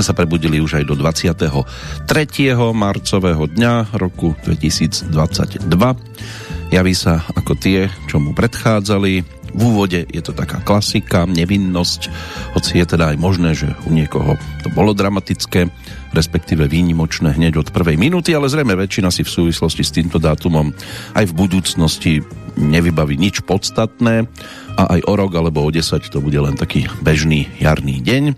sme sa prebudili už aj do 23. marcového dňa roku 2022. Javí sa ako tie, čo mu predchádzali, v úvode je to taká klasika, nevinnosť, hoci je teda aj možné, že u niekoho to bolo dramatické, respektíve výnimočné hneď od prvej minúty, ale zrejme väčšina si v súvislosti s týmto dátumom aj v budúcnosti nevybaví nič podstatné a aj o rok alebo o 10 to bude len taký bežný jarný deň.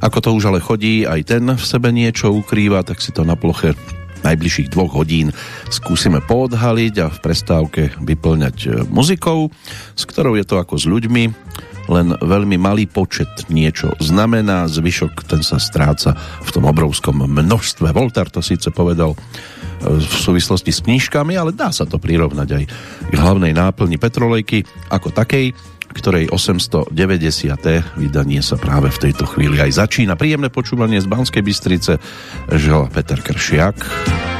Ako to už ale chodí, aj ten v sebe niečo ukrýva, tak si to na ploche najbližších dvoch hodín skúsime poodhaliť a v prestávke vyplňať e, muzikou, s ktorou je to ako s ľuďmi, len veľmi malý počet niečo znamená, zvyšok ten sa stráca v tom obrovskom množstve. Voltar to síce povedal e, v súvislosti s knížkami, ale dá sa to prirovnať aj k hlavnej náplni Petrolejky ako takej, ktorej 890. vydanie sa práve v tejto chvíli aj začína. Príjemné počúvanie z Banskej Bystrice žela Peter Kršiak.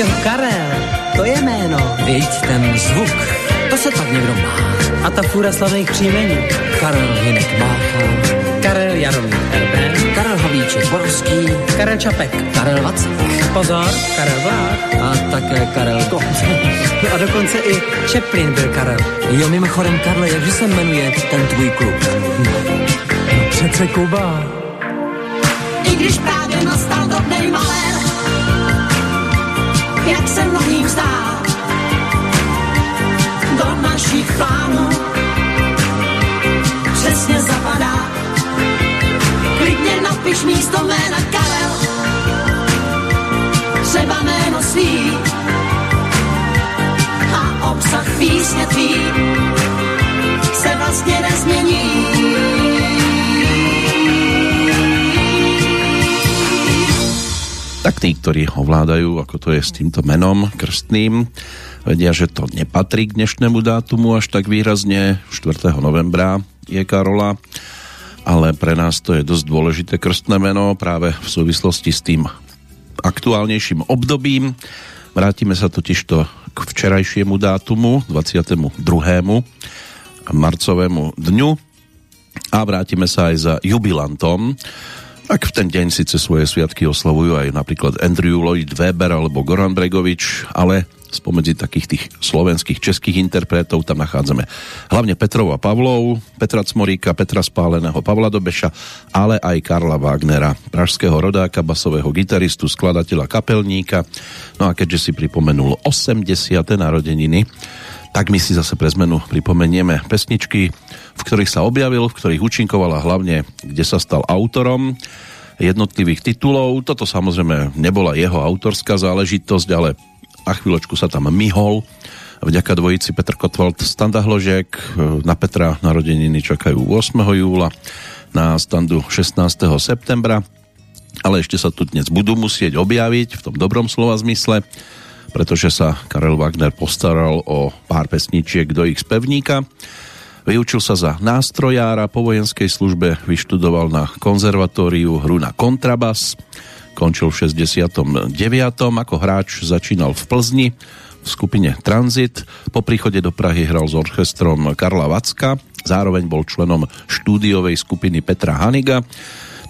Jo, Karel, to je jméno. Víď ten zvuk, to se tak někdo má. A ta fůra slavných příjmení. Karel Hinek Mácha, Karel Jaromír Erben, Karel Havíček Borovský, Karel Čapek, Karel Vacek pozor, Karel Vlách. a také Karel Gott. No a dokonce i Chaplin byl Karel. Jo, mimochodem, Karle, jakže se jmenuje ten tvůj klub? No přece Kuba. I když právě nastal drobnej malér, jak se mnohým zdá, do našich plánů přesně zapadá. Klidně napiš místo jména Karel, třeba jméno svý a obsah písně tvý se vlastně nezmění. Tak tí, ktorí ovládajú, ako to je s týmto menom krstným, vedia, že to nepatrí k dnešnému dátumu až tak výrazne. 4. novembra je Karola, ale pre nás to je dosť dôležité krstné meno práve v súvislosti s tým aktuálnejším obdobím. Vrátime sa totižto k včerajšiemu dátumu, 22. marcovému dňu a vrátime sa aj za jubilantom, tak v ten deň síce svoje sviatky oslavujú aj napríklad Andrew Lloyd Webber alebo Goran Bregovič, ale spomedzi takých tých slovenských, českých interpretov tam nachádzame hlavne Petrova Pavlov, Petra Cmoríka, Petra Spáleného, Pavla Dobeša, ale aj Karla Wagnera, pražského rodáka, basového gitaristu, skladateľa kapelníka. No a keďže si pripomenul 80. narodeniny, tak my si zase pre zmenu pripomenieme pesničky, v ktorých sa objavil, v ktorých účinkoval a hlavne, kde sa stal autorom jednotlivých titulov. Toto samozrejme nebola jeho autorská záležitosť, ale a chvíľočku sa tam myhol. Vďaka dvojici Petr Kotwald Standa Hložek. Na Petra narodeniny čakajú 8. júla, na Standu 16. septembra. Ale ešte sa tu dnes budú musieť objaviť v tom dobrom slova zmysle, pretože sa Karel Wagner postaral o pár pesničiek do ich spevníka. Vyučil sa za nástrojára, po vojenskej službe vyštudoval na konzervatóriu hru na kontrabas, končil v 69. Ako hráč začínal v Plzni v skupine Transit. Po príchode do Prahy hral s orchestrom Karla Vacka. Zároveň bol členom štúdiovej skupiny Petra Haniga.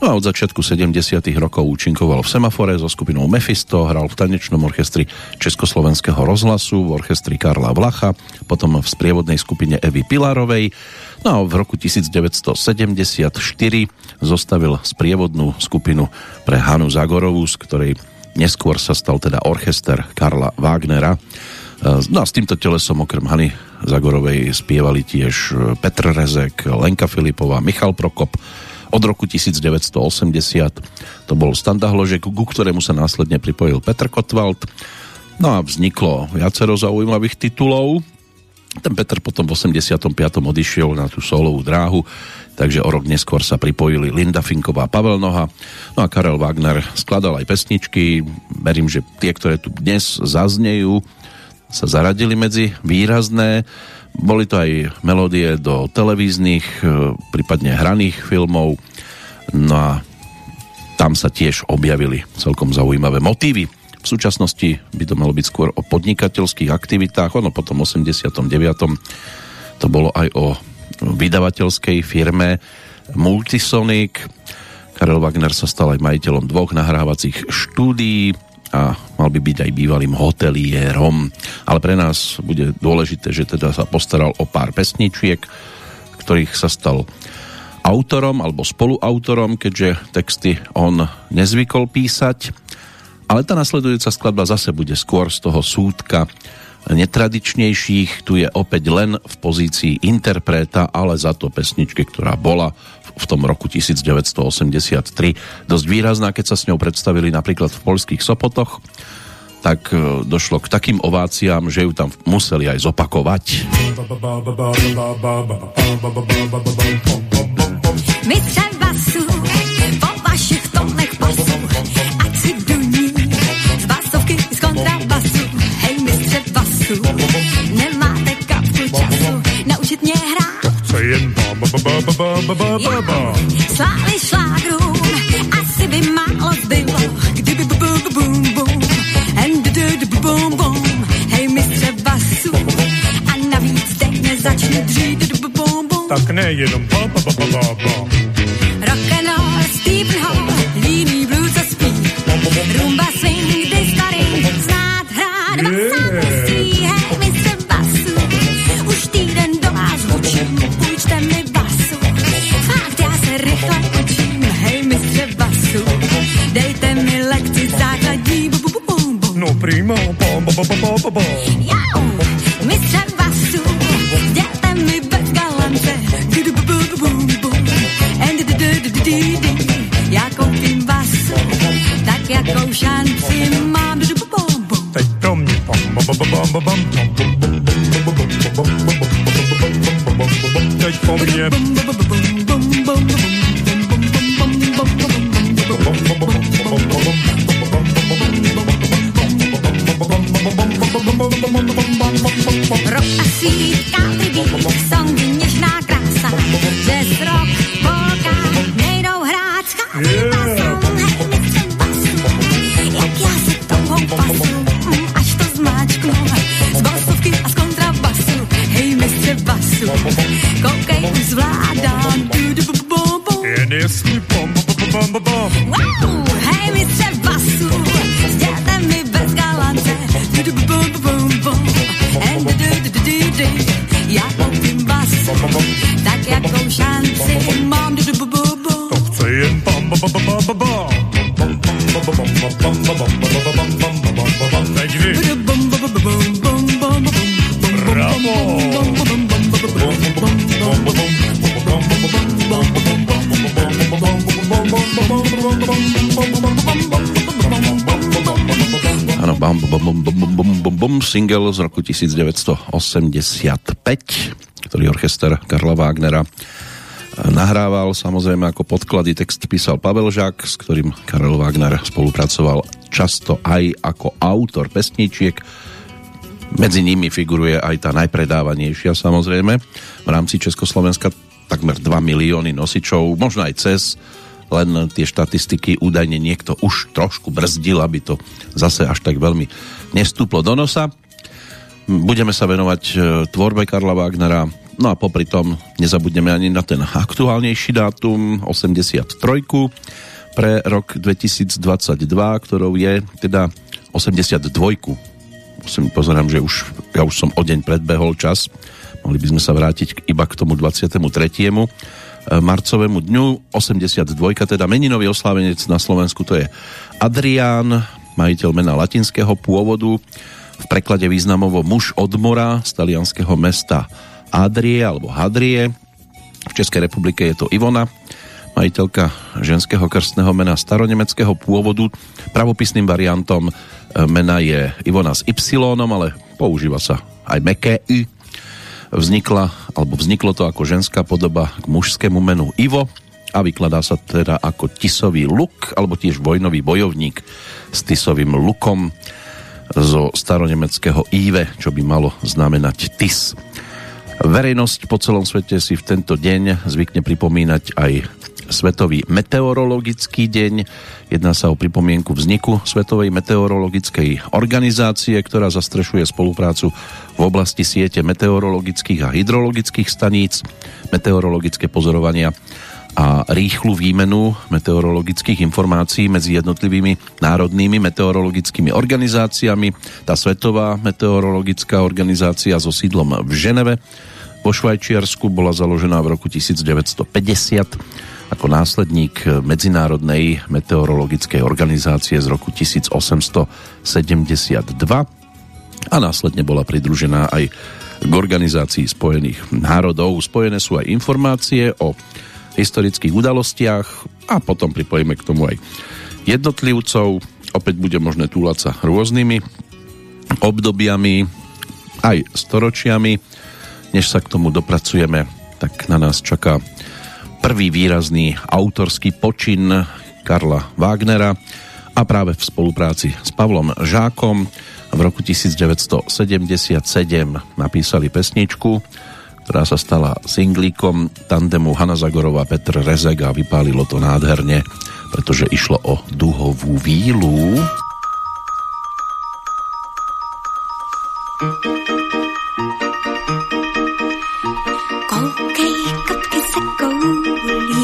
No a od začiatku 70. rokov účinkoval v Semafore so skupinou Mephisto, hral v tanečnom orchestri Československého rozhlasu, v orchestri Karla Vlacha, potom v sprievodnej skupine Evy Pilarovej. No a v roku 1974 zostavil sprievodnú skupinu pre Hanu Zagorovú, z ktorej neskôr sa stal teda orchester Karla Wagnera. No a s týmto telesom okrem Hany Zagorovej spievali tiež Petr Rezek, Lenka Filipová, Michal Prokop, od roku 1980 to bol Standa ku ktorému sa následne pripojil Petr Kotwald. No a vzniklo viacero zaujímavých titulov. Ten Petr potom v 85. odišiel na tú solovú dráhu, takže o rok neskôr sa pripojili Linda Finková Pavel Noha. No a Karel Wagner skladal aj pesničky. Verím, že tie, ktoré tu dnes zaznejú, sa zaradili medzi výrazné. Boli to aj melódie do televíznych, e, prípadne hraných filmov. No a tam sa tiež objavili celkom zaujímavé motívy. V súčasnosti by to malo byť skôr o podnikateľských aktivitách, ono potom 89. to bolo aj o vydavateľskej firme Multisonic. Karel Wagner sa stal aj majiteľom dvoch nahrávacích štúdií, a mal by byť aj bývalým hoteliérom. Ale pre nás bude dôležité, že teda sa postaral o pár pesničiek, ktorých sa stal autorom alebo spoluautorom, keďže texty on nezvykol písať. Ale tá nasledujúca skladba zase bude skôr z toho súdka netradičnejších. Tu je opäť len v pozícii interpreta, ale za to pesničke, ktorá bola v tom roku 1983 dosť výrazná, keď sa s ňou predstavili napríklad v polských Sopotoch, tak e, došlo k takým ováciám, že ju tam museli aj zopakovať. Mistře basu, po vašich tónech pasu, ať si duní z basovky z kontrabasu. Hej, mistře basu, nemáte Sláli šlágrům, asi by málo zbylo, kdyby bu bu bu bum bum, and du du bum bum. Hej, mistře basu, a navíc teď nezačne dřít bum bum. Tak nejenom ba ba ba ba ba roku 1985, ktorý orchester Karla Wagnera nahrával. Samozrejme ako podklady text písal Pavel Žák, s ktorým Karel Wagner spolupracoval často aj ako autor pesničiek. Medzi nimi figuruje aj tá najpredávanejšia samozrejme. V rámci Československa takmer 2 milióny nosičov, možno aj cez, len tie štatistiky údajne niekto už trošku brzdil, aby to zase až tak veľmi nestúplo do nosa. Budeme sa venovať e, tvorbe Karla Wagnera No a popri tom nezabudneme ani na ten aktuálnejší dátum 83 pre rok 2022, ktorou je teda 82. Musím pozerám, že už, ja už som o deň predbehol čas. Mohli by sme sa vrátiť iba k tomu 23. marcovému dňu. 82. teda meninový oslávenec na Slovensku to je Adrián, majiteľ mena latinského pôvodu, preklade významovo muž od mora z talianského mesta Adrie alebo Hadrie. V Českej republike je to Ivona, majiteľka ženského krstného mena staronemeckého pôvodu. Pravopisným variantom e, mena je Ivona s Y, ale používa sa aj meké Y. Vznikla, alebo vzniklo to ako ženská podoba k mužskému menu Ivo a vykladá sa teda ako tisový luk, alebo tiež vojnový bojovník s tisovým lukom zo staronemeckého Ive, čo by malo znamenať tis. Verejnosť po celom svete si v tento deň zvykne pripomínať aj Svetový meteorologický deň. Jedná sa o pripomienku vzniku Svetovej meteorologickej organizácie, ktorá zastrešuje spoluprácu v oblasti siete meteorologických a hydrologických staníc, meteorologické pozorovania a rýchlu výmenu meteorologických informácií medzi jednotlivými národnými meteorologickými organizáciami. Tá Svetová meteorologická organizácia so sídlom v Ženeve vo Švajčiarsku bola založená v roku 1950 ako následník Medzinárodnej meteorologickej organizácie z roku 1872 a následne bola pridružená aj k Organizácii spojených národov. Spojené sú aj informácie o historických udalostiach a potom pripojíme k tomu aj jednotlivcov. Opäť bude možné túlať sa rôznymi obdobiami, aj storočiami. Než sa k tomu dopracujeme, tak na nás čaká prvý výrazný autorský počin Karla Wagnera a práve v spolupráci s Pavlom Žákom v roku 1977 napísali pesničku, ktorá sa stala singlíkom tandemu Hanna Zagorová Petr Rezek a vypálilo to nádherne, pretože išlo o duhovú vílu. Koukej, kapky se koulí,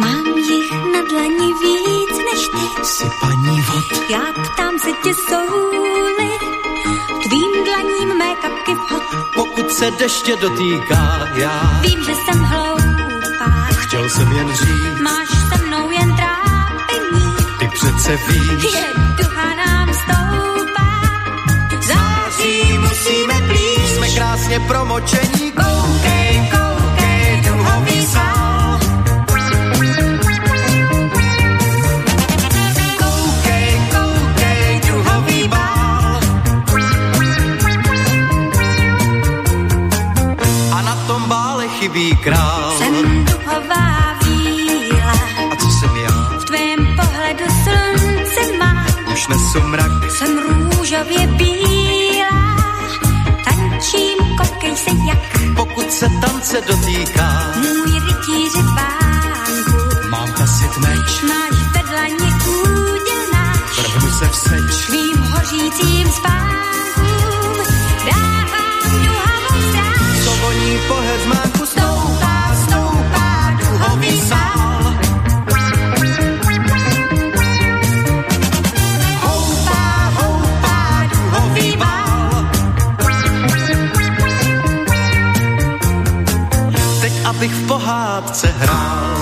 mám jich na dlani víc než ty. Si paní vod, Já ptám se tě, jsou-li tvým dlaním mé kapky se deště dotýká já. Vím, že jsem hloupá, Chtěl jsem jen říct, máš se mnou jen trápení. ty přece víš, Je ducha nám stoupá, září musíme plíš. jsme krásně promočení. Koukej, koukej, chybí král. Jsem duhová víla, A co jsem já? v tvém pohledu slunce má. Už nesu mrak, Jsem růžově bílá, tančím, koukej se jak pokud se tance dotýká. můj rytíři pánku. Mám kasit meč, Máš vedla úděl náš, vrhnu se v seč. tvým hořícím spánkům. Duhavou stráž, To voní po heřmánku stoupá, stoupá duhový sál. Houpá, houpá duhový bál. Teď abych v pohádce hrál.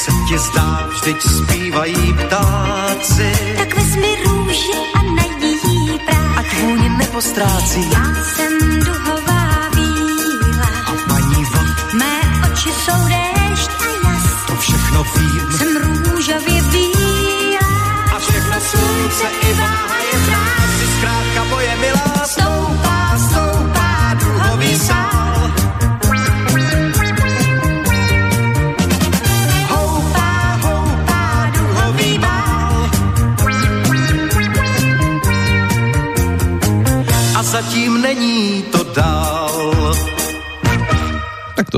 Se ti zdá, vždyť zpívají ptáci. Tak vezmi růži a najdi jí práh. Ať vůně nepostrácí Já jsem duhová víla, a paní vod, mé oči jsou déšť a jas. to všechno vím. Jsem růžově bílá, A všechno slunce i váha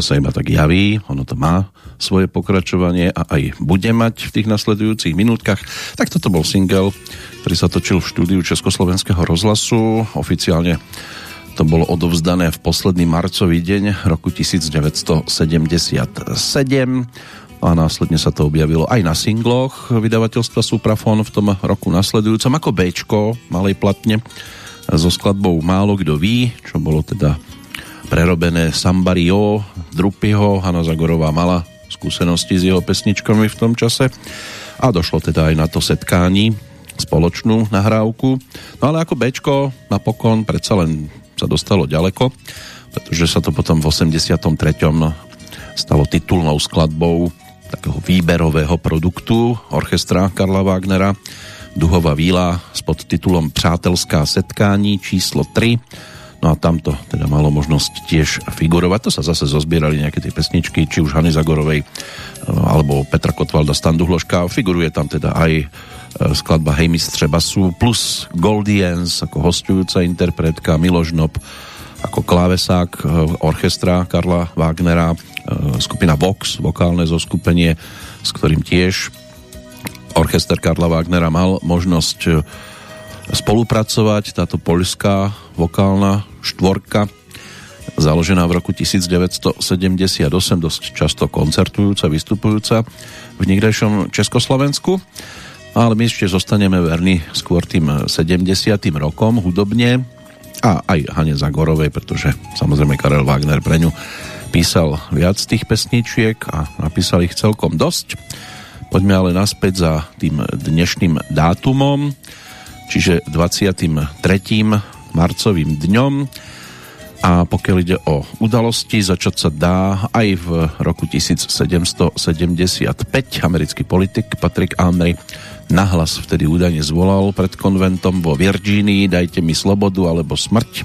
sa iba tak javí, ono to má svoje pokračovanie a aj bude mať v tých nasledujúcich minútkach. Tak toto bol single, ktorý sa točil v štúdiu Československého rozhlasu. Oficiálne to bolo odovzdané v posledný marcový deň roku 1977 a následne sa to objavilo aj na singloch vydavateľstva Suprafon v tom roku nasledujúcom ako Bčko malej platne so skladbou Málo kdo ví, čo bolo teda prerobené Sambario, Drupyho, Hanna Zagorová mala skúsenosti s jeho pesničkami v tom čase a došlo teda aj na to setkání spoločnú nahrávku. No ale ako Bčko napokon predsa len sa dostalo ďaleko, pretože sa to potom v 83. stalo titulnou skladbou takého výberového produktu orchestra Karla Wagnera Duhová víla s podtitulom Přátelská setkání číslo 3 no a tamto teda malo možnosť tiež figurovať. To sa zase zozbierali nejaké tie pesničky, či už Hany Zagorovej alebo Petra Kotvalda Standuhloška. Figuruje tam teda aj e, skladba Hej mistře basu plus Goldiens ako hostujúca interpretka Miloš Nob ako klávesák e, orchestra Karla Wagnera, e, skupina Vox, vokálne zoskupenie, s ktorým tiež orchester Karla Wagnera mal možnosť spolupracovať. Táto poľská vokálna štvorka založená v roku 1978, dosť často koncertujúca, vystupujúca v niekdejšom Československu ale my ešte zostaneme verní skôr tým 70. rokom hudobne a aj Hane Zagorovej, pretože samozrejme Karel Wagner pre ňu písal viac tých pesničiek a napísal ich celkom dosť. Poďme ale naspäť za tým dnešným dátumom, čiže 23. marcovým dňom a pokiaľ ide o udalosti, začať sa dá aj v roku 1775 americký politik Patrick Henry nahlas vtedy údajne zvolal pred konventom vo Virgínii dajte mi slobodu alebo smrť,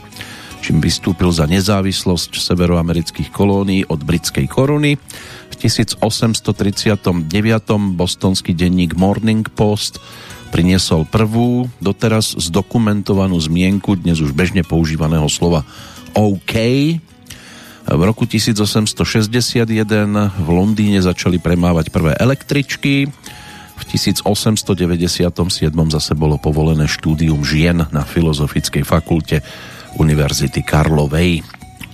čím vystúpil za nezávislosť severoamerických kolónií od britskej koruny. V 1839. bostonský denník Morning Post priniesol prvú doteraz zdokumentovanú zmienku dnes už bežne používaného slova OK. V roku 1861 v Londýne začali premávať prvé električky. V 1897 zase bolo povolené štúdium žien na Filozofickej fakulte Univerzity Karlovej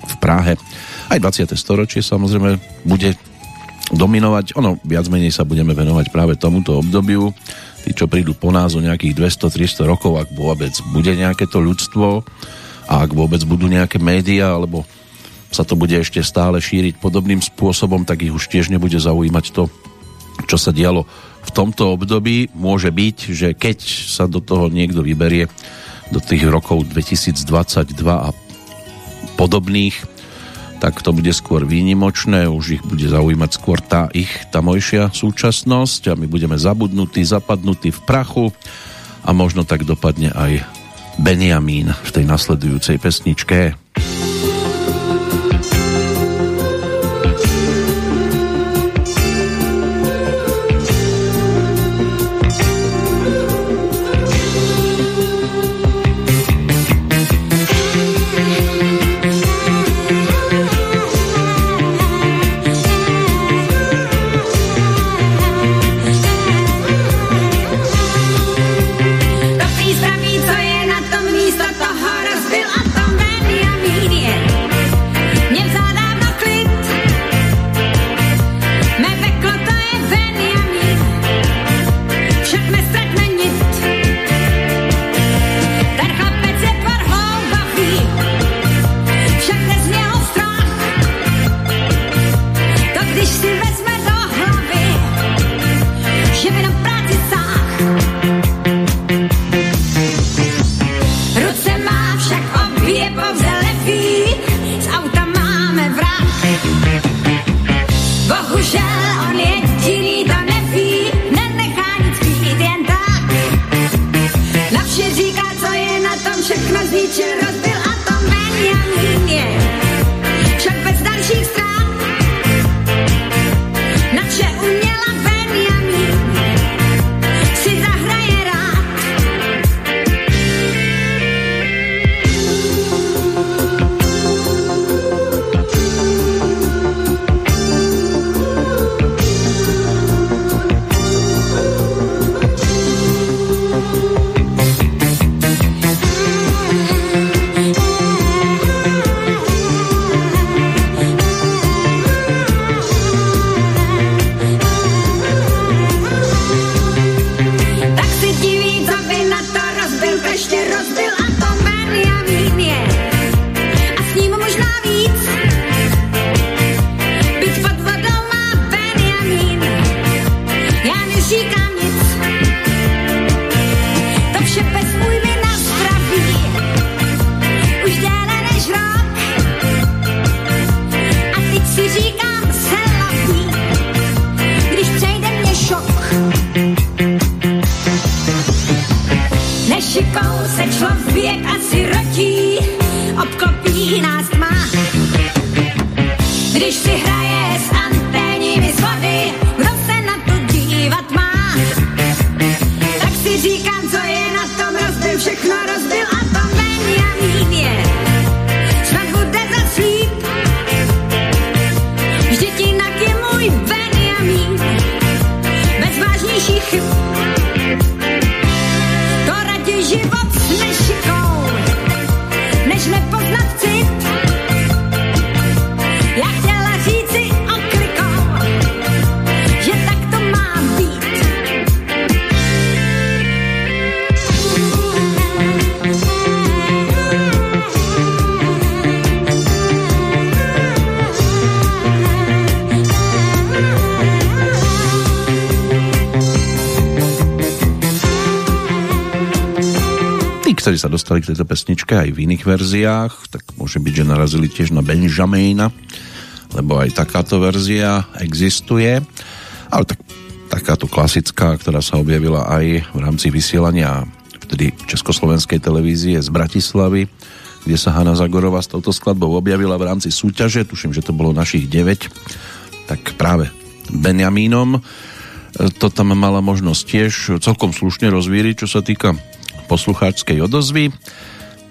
v Prahe. Aj 20. storočie samozrejme bude dominovať. Ono, viac menej sa budeme venovať práve tomuto obdobiu. Tí, čo prídu po nás o nejakých 200-300 rokov, ak vôbec bude nejaké to ľudstvo, a ak vôbec budú nejaké médiá, alebo sa to bude ešte stále šíriť podobným spôsobom, tak ich už tiež nebude zaujímať to, čo sa dialo v tomto období. Môže byť, že keď sa do toho niekto vyberie do tých rokov 2022 a podobných, tak to bude skôr výnimočné, už ich bude zaujímať skôr tá ich tamojšia súčasnosť a my budeme zabudnutí, zapadnutí v prachu a možno tak dopadne aj Benjamín v tej nasledujúcej pesničke. Sa dostali k tejto pesničke aj v iných verziách, tak môže byť, že narazili tiež na Benjamina, lebo aj takáto verzia existuje. Ale tak, takáto klasická, ktorá sa objavila aj v rámci vysielania vtedy Československej televízie z Bratislavy, kde sa Hanna Zagorová s touto skladbou objavila v rámci súťaže, tuším, že to bolo našich 9, tak práve Benjamínom. E, to tam mala možnosť tiež celkom slušne rozvíriť, čo sa týka poslucháčskej odozvy.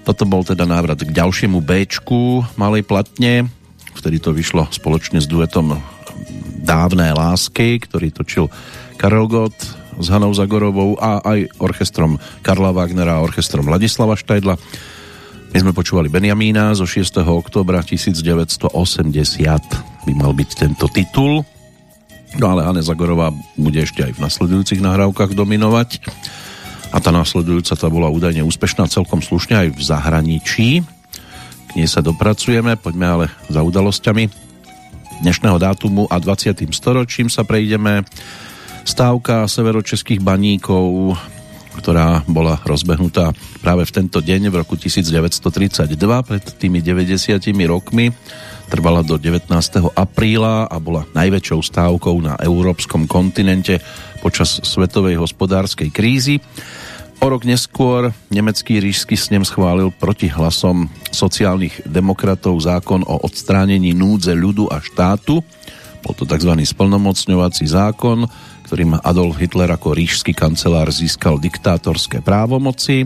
Toto bol teda návrat k ďalšiemu b malej platne, vtedy to vyšlo spoločne s duetom Dávné lásky, ktorý točil Karel Gott s Hanou Zagorovou a aj orchestrom Karla Wagnera a orchestrom Ladislava Štajdla. My sme počúvali Benjamína zo 6. oktobra 1980 by mal byť tento titul. No ale Hane Zagorová bude ešte aj v nasledujúcich nahrávkach dominovať a tá následujúca tá bola údajne úspešná celkom slušne aj v zahraničí. K nej sa dopracujeme, poďme ale za udalosťami dnešného dátumu a 20. storočím sa prejdeme. Stávka severočeských baníkov, ktorá bola rozbehnutá práve v tento deň v roku 1932, pred tými 90 rokmi, trvala do 19. apríla a bola najväčšou stávkou na európskom kontinente počas svetovej hospodárskej krízy. O rok neskôr nemecký ríšsky snem schválil proti hlasom sociálnych demokratov zákon o odstránení núdze ľudu a štátu. Bol to tzv. splnomocňovací zákon, ktorým Adolf Hitler ako ríšsky kancelár získal diktátorské právomoci.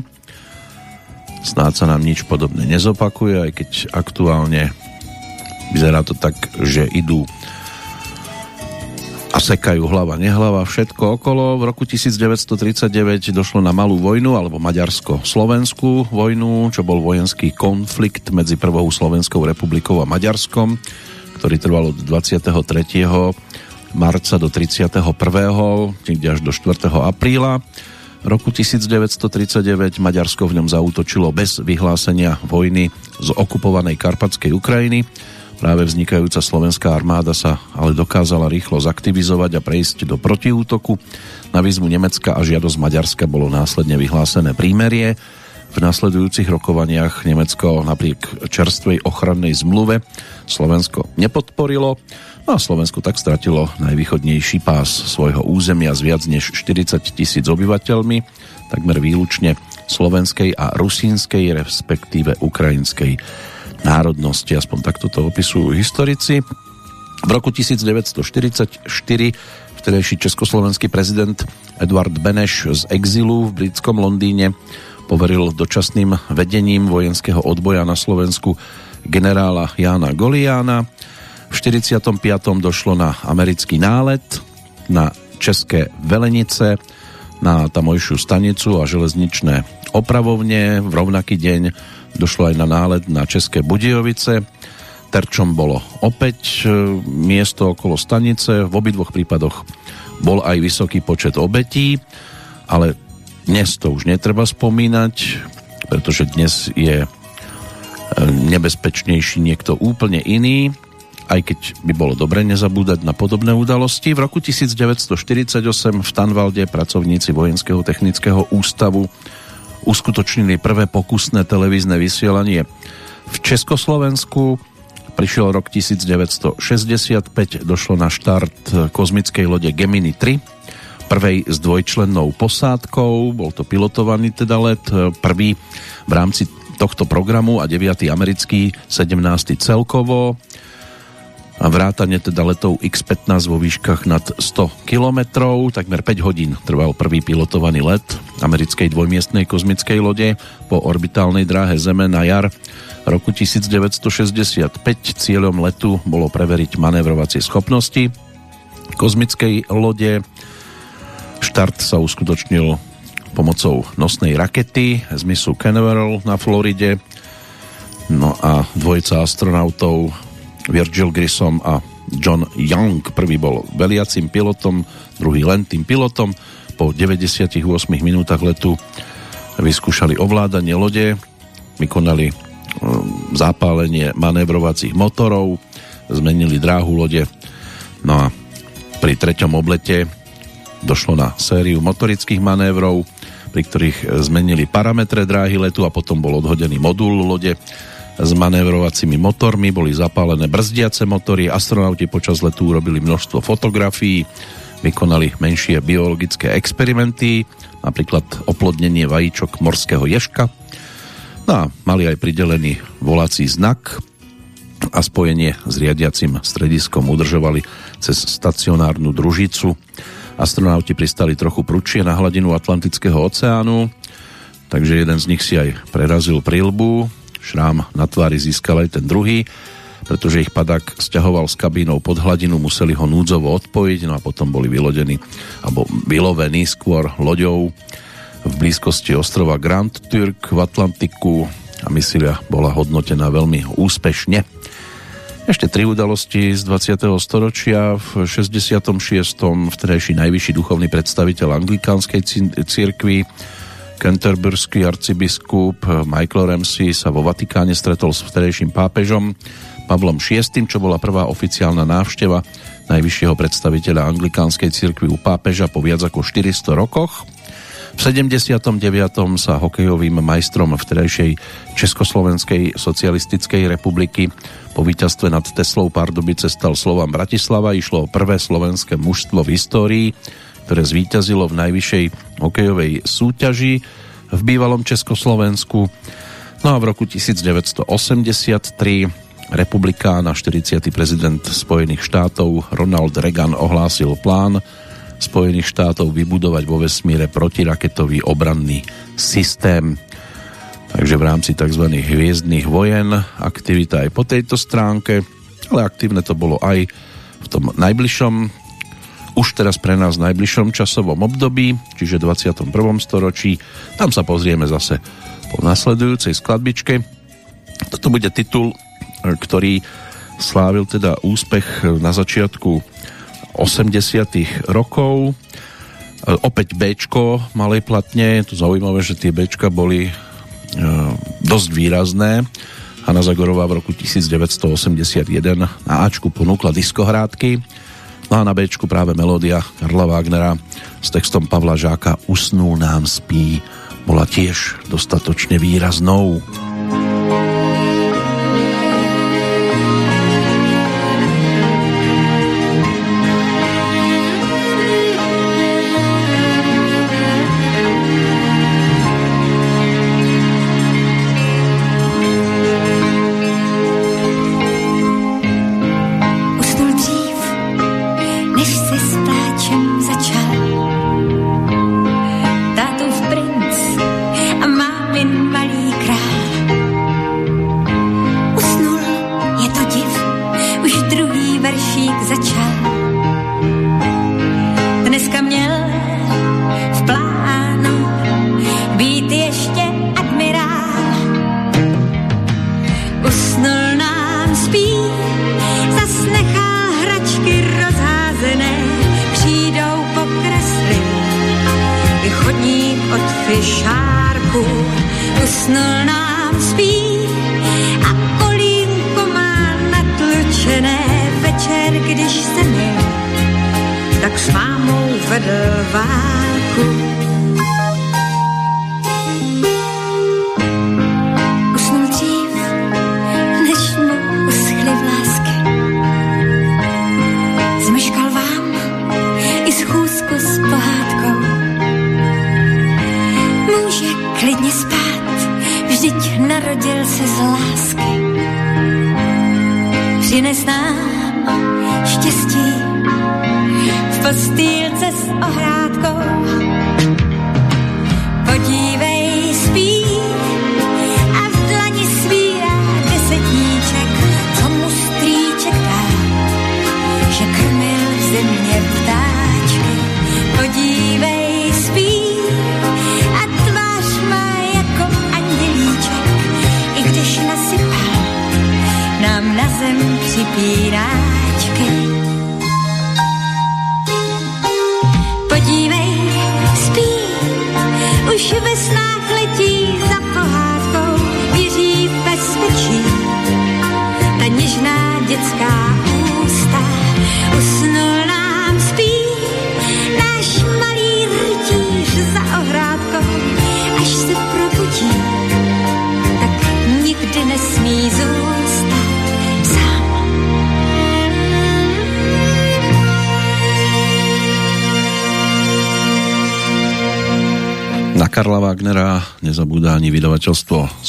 Snáď sa nám nič podobné nezopakuje, aj keď aktuálne vyzerá to tak, že idú a sekajú hlava, nehlava, všetko okolo. V roku 1939 došlo na malú vojnu, alebo maďarsko-slovenskú vojnu, čo bol vojenský konflikt medzi Prvou Slovenskou republikou a Maďarskom, ktorý trval od 23. marca do 31. niekde až do 4. apríla. Roku 1939 Maďarsko v ňom zautočilo bez vyhlásenia vojny z okupovanej Karpatskej Ukrajiny Práve vznikajúca slovenská armáda sa ale dokázala rýchlo zaktivizovať a prejsť do protiútoku. Na výzvu Nemecka a žiadosť Maďarska bolo následne vyhlásené prímerie. V nasledujúcich rokovaniach Nemecko napriek čerstvej ochrannej zmluve Slovensko nepodporilo no a Slovensko tak stratilo najvýchodnejší pás svojho územia s viac než 40 tisíc obyvateľmi, takmer výlučne slovenskej a rusínskej, respektíve ukrajinskej národnosti, aspoň takto to opisujú historici. V roku 1944 vtedajší československý prezident Eduard Beneš z exilu v britskom Londýne poveril dočasným vedením vojenského odboja na Slovensku generála Jána Goliána. V 45. došlo na americký nálet na České Velenice, na tamojšiu stanicu a železničné opravovne. V rovnaký deň Došlo aj na nálet na České Budějovice. Terčom bolo opäť e, miesto okolo stanice. V obidvoch prípadoch bol aj vysoký počet obetí, ale dnes to už netreba spomínať, pretože dnes je e, nebezpečnejší niekto úplne iný, aj keď by bolo dobre nezabúdať na podobné udalosti. V roku 1948 v Tanvalde pracovníci Vojenského technického ústavu uskutočnili prvé pokusné televízne vysielanie v Československu. Prišiel rok 1965, došlo na štart kozmickej lode Gemini 3, prvej s dvojčlennou posádkou, bol to pilotovaný teda let, prvý v rámci tohto programu a 9. americký, 17. celkovo a vrátane teda letov X-15 vo výškach nad 100 km. Takmer 5 hodín trval prvý pilotovaný let americkej dvojmiestnej kozmickej lode po orbitálnej dráhe Zeme na jar roku 1965. Cieľom letu bolo preveriť manévrovacie schopnosti kozmickej lode. Štart sa uskutočnil pomocou nosnej rakety z misu Canaveral na Floride. No a dvojica astronautov Virgil Grissom a John Young. Prvý bol veliacim pilotom, druhý len tým pilotom. Po 98 minútach letu vyskúšali ovládanie lode, vykonali um, zapálenie manévrovacích motorov, zmenili dráhu lode. No a pri treťom oblete došlo na sériu motorických manévrov, pri ktorých zmenili parametre dráhy letu a potom bol odhodený modul lode. S manévrovacími motormi, boli zapálené brzdiace motory, astronauti počas letu urobili množstvo fotografií, vykonali menšie biologické experimenty, napríklad oplodnenie vajíčok morského ješka. No a mali aj pridelený volací znak a spojenie s riadiacim strediskom udržovali cez stacionárnu družicu. Astronauti pristali trochu prudšie na hladinu Atlantického oceánu, takže jeden z nich si aj prerazil prilbu, šrám na tvári získal aj ten druhý, pretože ich padák stiahoval s kabínou pod hladinu, museli ho núdzovo odpojiť, no a potom boli vylodení, alebo vylovení skôr loďou v blízkosti ostrova Grand Turk v Atlantiku a misilia bola hodnotená veľmi úspešne. Ešte tri udalosti z 20. storočia. V 66. vtedajší najvyšší duchovný predstaviteľ anglikánskej cirkvi Canterburský arcibiskup Michael Ramsey sa vo Vatikáne stretol s vtedajším pápežom Pavlom VI, čo bola prvá oficiálna návšteva najvyššieho predstaviteľa anglikánskej cirkvi u pápeža po viac ako 400 rokoch. V 79. sa hokejovým majstrom vtedajšej Československej socialistickej republiky po víťazstve nad Teslou Pardubice stal slovám Bratislava. Išlo o prvé slovenské mužstvo v histórii, ktoré zvíťazilo v najvyššej hokejovej súťaži v bývalom Československu. No a v roku 1983 republikán a 40. prezident Spojených štátov Ronald Reagan ohlásil plán Spojených štátov vybudovať vo vesmíre protiraketový obranný systém. Takže v rámci tzv. hviezdnych vojen aktivita aj po tejto stránke, ale aktívne to bolo aj v tom najbližšom, už teraz pre nás najbližšom časovom období, čiže 21. storočí. Tam sa pozrieme zase po nasledujúcej skladbičke. Toto bude titul, ktorý slávil teda úspech na začiatku 80 rokov. Opäť Bčko malej platne, je to zaujímavé, že tie Bčka boli E, dosť výrazné. Hanna Zagorová v roku 1981 na Ačku ponúkla diskohrádky, no a na Bčku práve melódia Karla Wagnera s textom Pavla Žáka Usnul nám spí bola tiež dostatočne výraznou.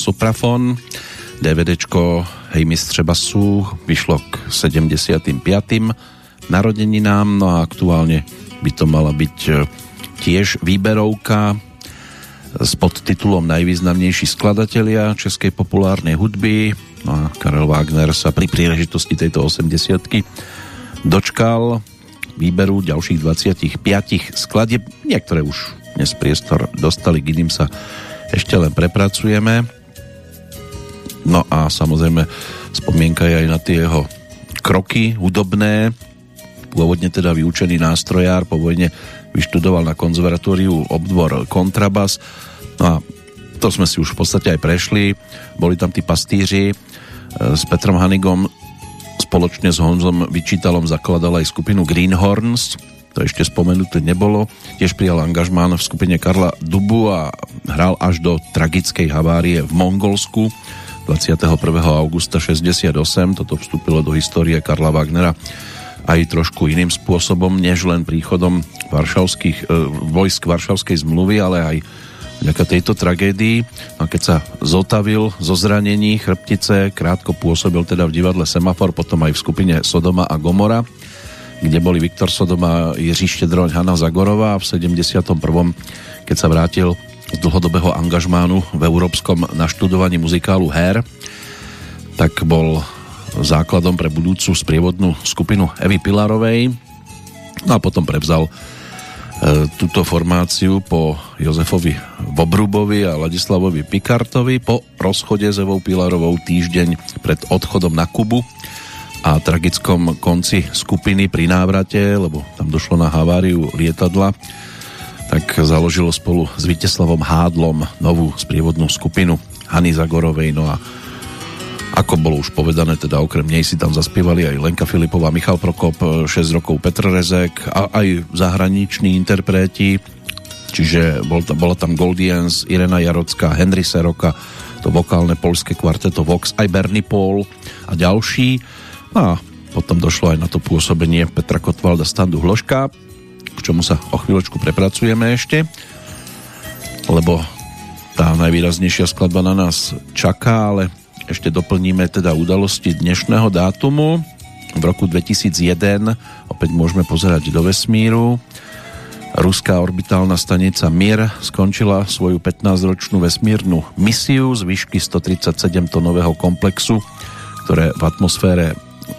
Suprafon. DVDčko Hej mistře basu vyšlo k 75. narodeninám, no a aktuálne by to mala byť e, tiež výberovka s podtitulom Najvýznamnejší skladatelia českej populárnej hudby. No a Karel Wagner sa pri príležitosti tejto 80 dočkal výberu ďalších 25 skladieb. Niektoré už dnes priestor dostali, k iným sa ešte len prepracujeme. A samozrejme spomienka je aj na tie jeho kroky hudobné. Pôvodne teda vyučený nástrojár, po vojne vyštudoval na konzervatóriu obdvor kontrabas. No a to sme si už v podstate aj prešli. Boli tam tí pastíři e, s Petrom Hanigom spoločne s Honzom Vyčítalom zakladal aj skupinu Greenhorns, to ešte spomenuté nebolo. Tiež prijal angažmán v skupine Karla Dubu a hral až do tragickej havárie v Mongolsku 21. augusta 68. Toto vstúpilo do histórie Karla Wagnera aj trošku iným spôsobom, než len príchodom varšavských, e, vojsk Varšavskej zmluvy, ale aj vďaka tejto tragédii. A keď sa zotavil zo zranení chrbtice, krátko pôsobil teda v divadle Semafor, potom aj v skupine Sodoma a Gomora kde boli Viktor Sodoma, Jiří Štedroň, Hanna Zagorová a v 71. keď sa vrátil z dlhodobého angažmánu v európskom naštudovaní muzikálu Her, tak bol základom pre budúcu sprievodnú skupinu Evy Pilarovej. No a potom prevzal e, túto formáciu po Jozefovi Vobrubovi a Ladislavovi Pikartovi po rozchode s Evou Pilarovou týždeň pred odchodom na Kubu a tragickom konci skupiny pri návrate, lebo tam došlo na haváriu lietadla, tak založilo spolu s Viteslavom Hádlom novú sprievodnú skupinu Hany Zagorovej. No a ako bolo už povedané, teda okrem nej si tam zaspievali aj Lenka Filipová, Michal Prokop, 6 rokov Petr Rezek a aj zahraniční interpreti, čiže bol bola tam Goldiens, Irena Jarocká, Henry Seroka, to vokálne polské kvarteto Vox, aj Bernie Paul a ďalší. No a potom došlo aj na to pôsobenie Petra Kotvalda Standu Hloška, k čomu sa o chvíľočku prepracujeme ešte, lebo tá najvýraznejšia skladba na nás čaká, ale ešte doplníme teda udalosti dnešného dátumu. V roku 2001 opäť môžeme pozerať do vesmíru. Ruská orbitálna stanica Mir skončila svoju 15-ročnú vesmírnu misiu z výšky 137 tonového komplexu, ktoré v atmosfére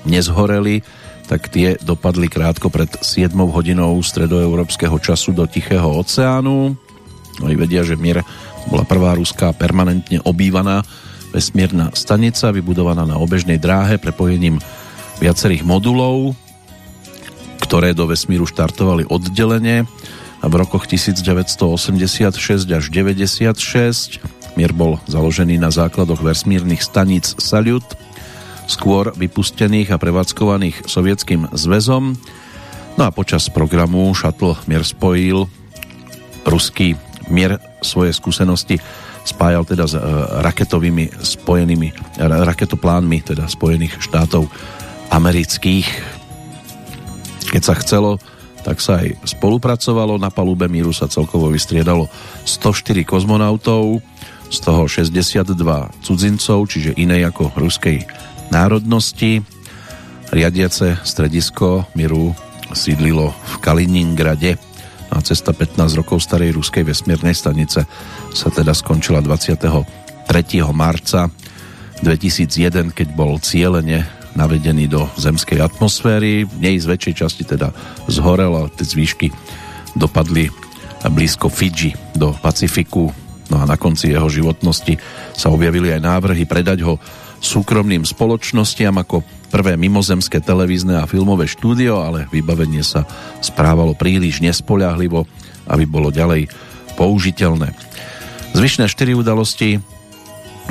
nezhoreli, tak tie dopadli krátko pred 7 hodinou stredoeurópskeho času do Tichého oceánu. Oni vedia, že Mier bola prvá ruská permanentne obývaná vesmírna stanica, vybudovaná na obežnej dráhe prepojením viacerých modulov, ktoré do vesmíru štartovali oddelenie a v rokoch 1986 až 96 Mier bol založený na základoch vesmírnych staníc Salyut skôr vypustených a prevádzkovaných sovietským zväzom. No a počas programu Shuttle Mier spojil ruský Mier svoje skúsenosti spájal teda s e, raketovými spojenými raketoplánmi teda Spojených štátov amerických. Keď sa chcelo, tak sa aj spolupracovalo. Na palube míru sa celkovo vystriedalo 104 kozmonautov, z toho 62 cudzincov, čiže inej ako ruskej národnosti. Riadiace stredisko Miru sídlilo v Kaliningrade a cesta 15 rokov starej ruskej vesmírnej stanice sa teda skončila 23. marca 2001, keď bol cieľene navedený do zemskej atmosféry. Nej z väčšej časti teda zhorel a tie zvýšky dopadli blízko Fidži do Pacifiku. No a na konci jeho životnosti sa objavili aj návrhy predať ho súkromným spoločnostiam ako prvé mimozemské televízne a filmové štúdio, ale vybavenie sa správalo príliš nespoľahlivo, aby bolo ďalej použiteľné. Zvyšné štyri udalosti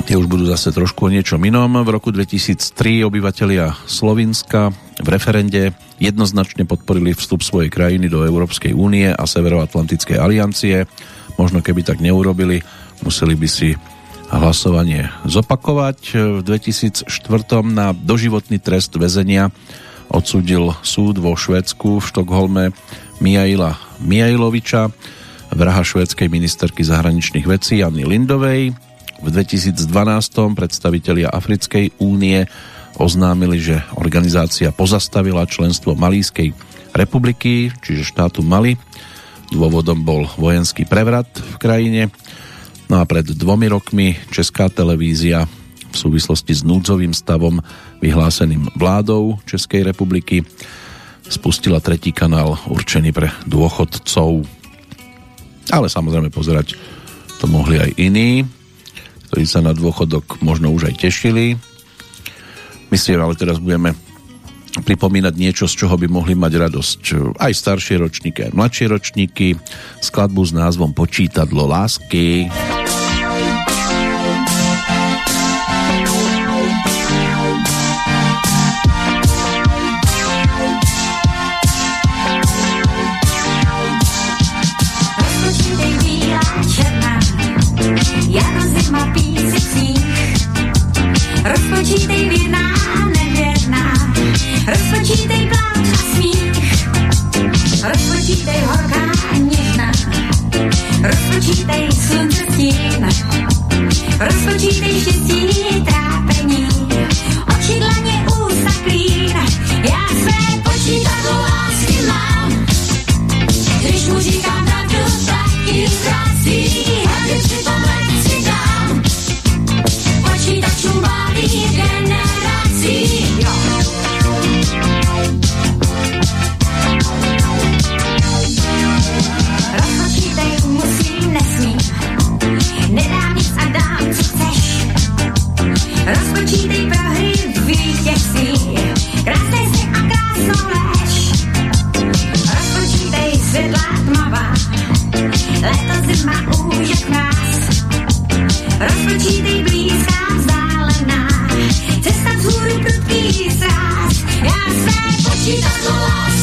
tie už budú zase trošku o niečom inom. V roku 2003 obyvatelia Slovinska v referende jednoznačne podporili vstup svojej krajiny do Európskej únie a Severoatlantickej aliancie. Možno keby tak neurobili, museli by si hlasovanie zopakovať. V 2004 na doživotný trest väzenia odsudil súd vo Švedsku v Štokholme Mijaila Mijailoviča. vraha švédskej ministerky zahraničných vecí Anny Lindovej. V 2012 predstavitelia Africkej únie oznámili, že organizácia pozastavila členstvo Malískej republiky, čiže štátu Mali. Dôvodom bol vojenský prevrat v krajine. No a pred dvomi rokmi Česká televízia v súvislosti s núdzovým stavom vyhláseným vládou Českej republiky spustila tretí kanál určený pre dôchodcov. Ale samozrejme pozerať to mohli aj iní, ktorí sa na dôchodok možno už aj tešili. My si ale teraz budeme pripomínať niečo, z čoho by mohli mať radosť aj staršie ročníky, aj mladšie ročníky. Skladbu s názvom Počítadlo lásky. Rozpočítej Распочитай счастье Quitándolas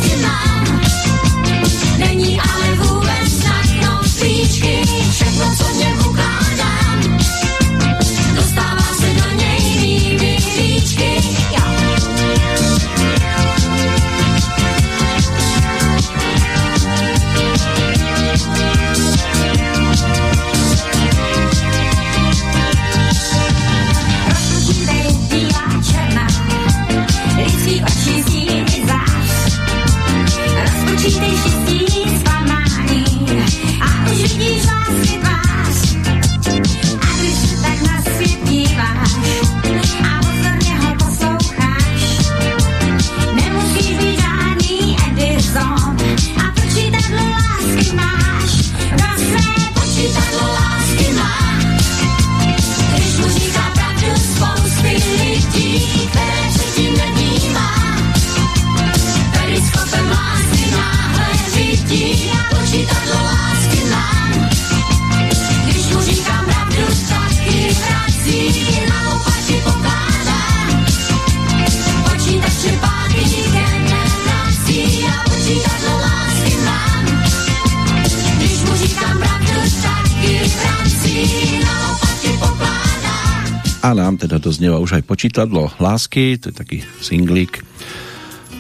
A nám teda doznieva už aj počítadlo lásky, to je taký singlík.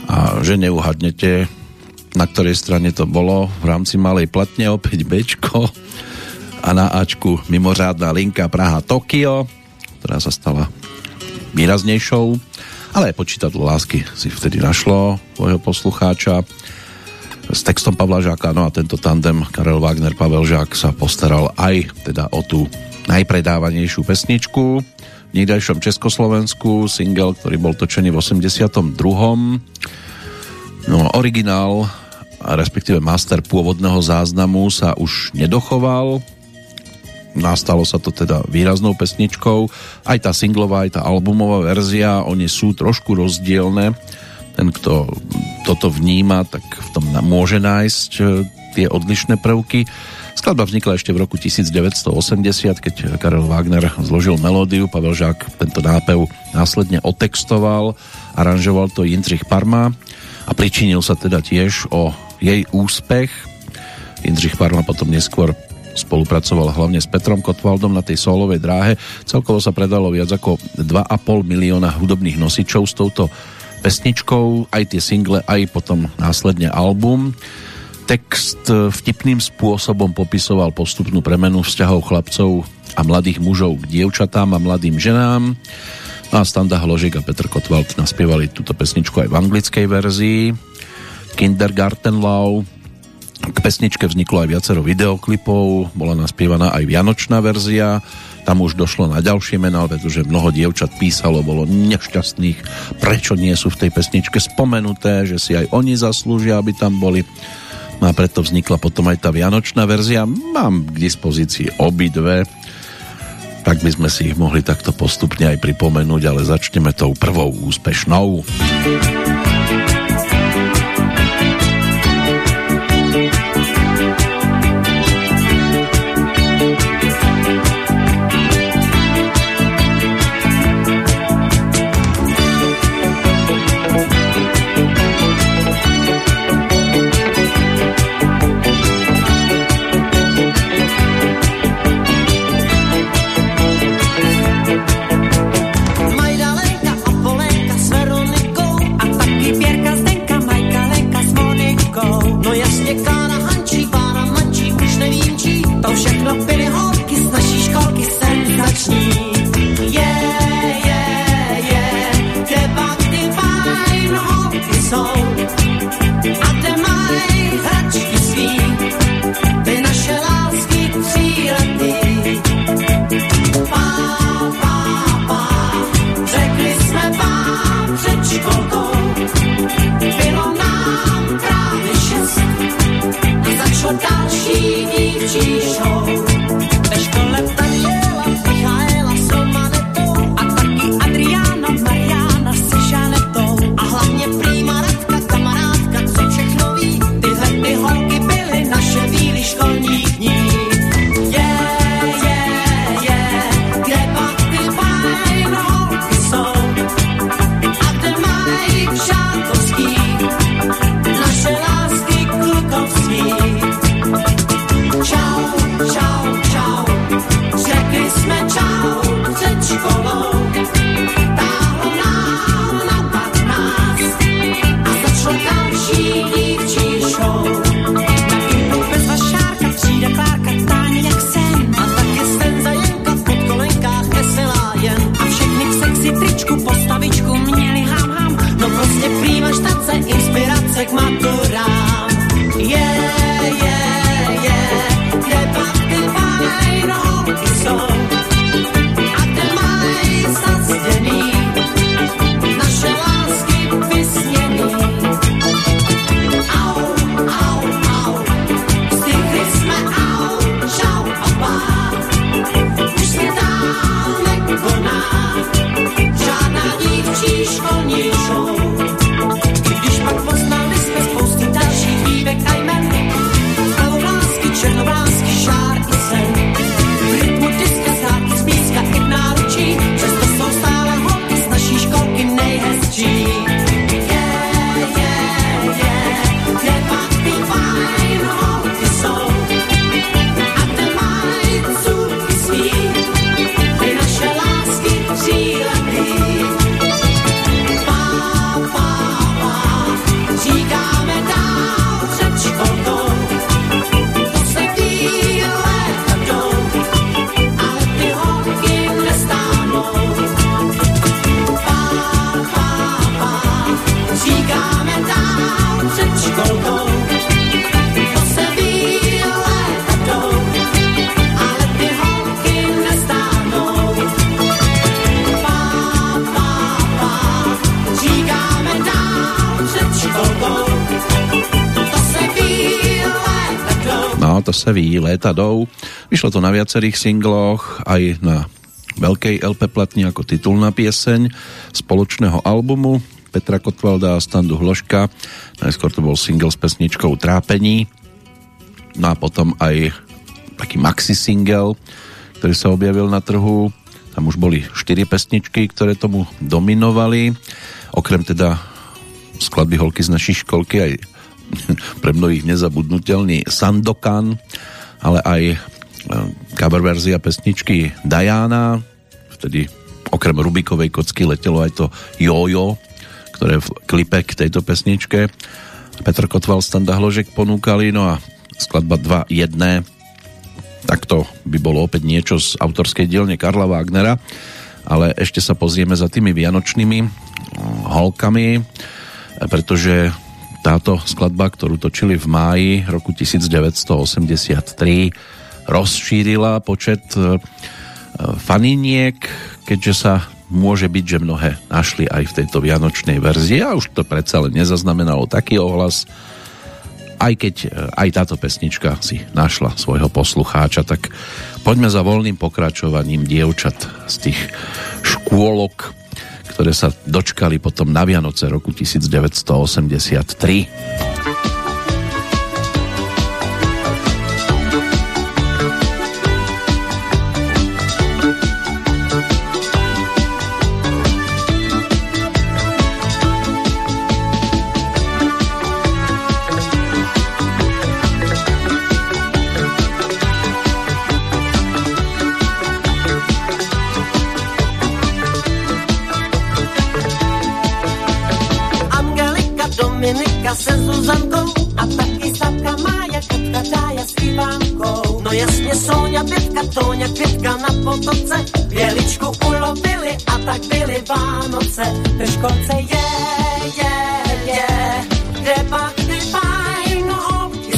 A že neuhadnete, na ktorej strane to bolo, v rámci malej platne opäť Bčko a na Ačku mimořádna linka Praha-Tokio, ktorá sa stala výraznejšou, ale počítadlo lásky si vtedy našlo svojho poslucháča. S textom Pavla Žáka, no a tento tandem Karel Wagner, Pavel Žák sa postaral aj teda o tú najpredávanejšiu pesničku niekdajšom Československu, single, ktorý bol točený v 82. No, originál, respektíve master pôvodného záznamu sa už nedochoval. Nastalo sa to teda výraznou pesničkou. Aj tá singlová, aj tá albumová verzia, oni sú trošku rozdielne. Ten, kto toto vníma, tak v tom môže nájsť e, tie odlišné prvky. Skladba vznikla ešte v roku 1980, keď Karel Wagner zložil melódiu, Pavel Žák tento nápev následne otextoval, aranžoval to Jindřich Parma a pričinil sa teda tiež o jej úspech. Jindřich Parma potom neskôr spolupracoval hlavne s Petrom Kotvaldom na tej solovej dráhe. Celkovo sa predalo viac ako 2,5 milióna hudobných nosičov s touto pesničkou, aj tie single, aj potom následne album. Text vtipným spôsobom popisoval postupnú premenu vzťahov chlapcov a mladých mužov k dievčatám a mladým ženám. A Standa Hložik a Petr Kotwald naspievali túto pesničku aj v anglickej verzii. Kindergarten Love. K pesničke vzniklo aj viacero videoklipov, bola naspievaná aj vianočná verzia. Tam už došlo na ďalšie mená, pretože mnoho dievčat písalo, bolo nešťastných, prečo nie sú v tej pesničke spomenuté, že si aj oni zaslúžia, aby tam boli. A preto vznikla potom aj tá vianočná verzia. Mám k dispozícii obidve, tak by sme si ich mohli takto postupne aj pripomenúť, ale začneme tou prvou úspešnou. like my girl. Jdou. To se ví, léta jdou. Vyšlo to na viacerých singloch, aj na veľkej LP platni ako titulná pieseň spoločného albumu Petra Kotvalda a Standu Hloška. Najskôr to bol single s pesničkou Trápení. No a potom aj taký maxi single, ktorý sa objavil na trhu. Tam už boli 4 pesničky, ktoré tomu dominovali. Okrem teda skladby holky z našej školky aj pre mnohých nezabudnutelný Sandokan, ale aj e, cover verzia pesničky Diana, vtedy okrem Rubikovej kocky letelo aj to Jojo, ktoré v klipe k tejto pesničke Petr Kotval, Standa Hložek ponúkali, no a skladba 2 jedné, tak to by bolo opäť niečo z autorskej dielne Karla Wagnera, ale ešte sa pozrieme za tými vianočnými mm, holkami, pretože táto skladba, ktorú točili v máji roku 1983, rozšírila počet e, faniniek, keďže sa môže byť, že mnohé našli aj v tejto vianočnej verzii a už to predsa len nezaznamenalo taký ohlas, aj keď e, aj táto pesnička si našla svojho poslucháča, tak poďme za voľným pokračovaním dievčat z tých škôlok, ktoré sa dočkali potom na Vianoce roku 1983. Tóňa, květka na potoce, běličku ulovili a tak byly Vánoce. Ve školce je, je, je, kde pak ty fajn holky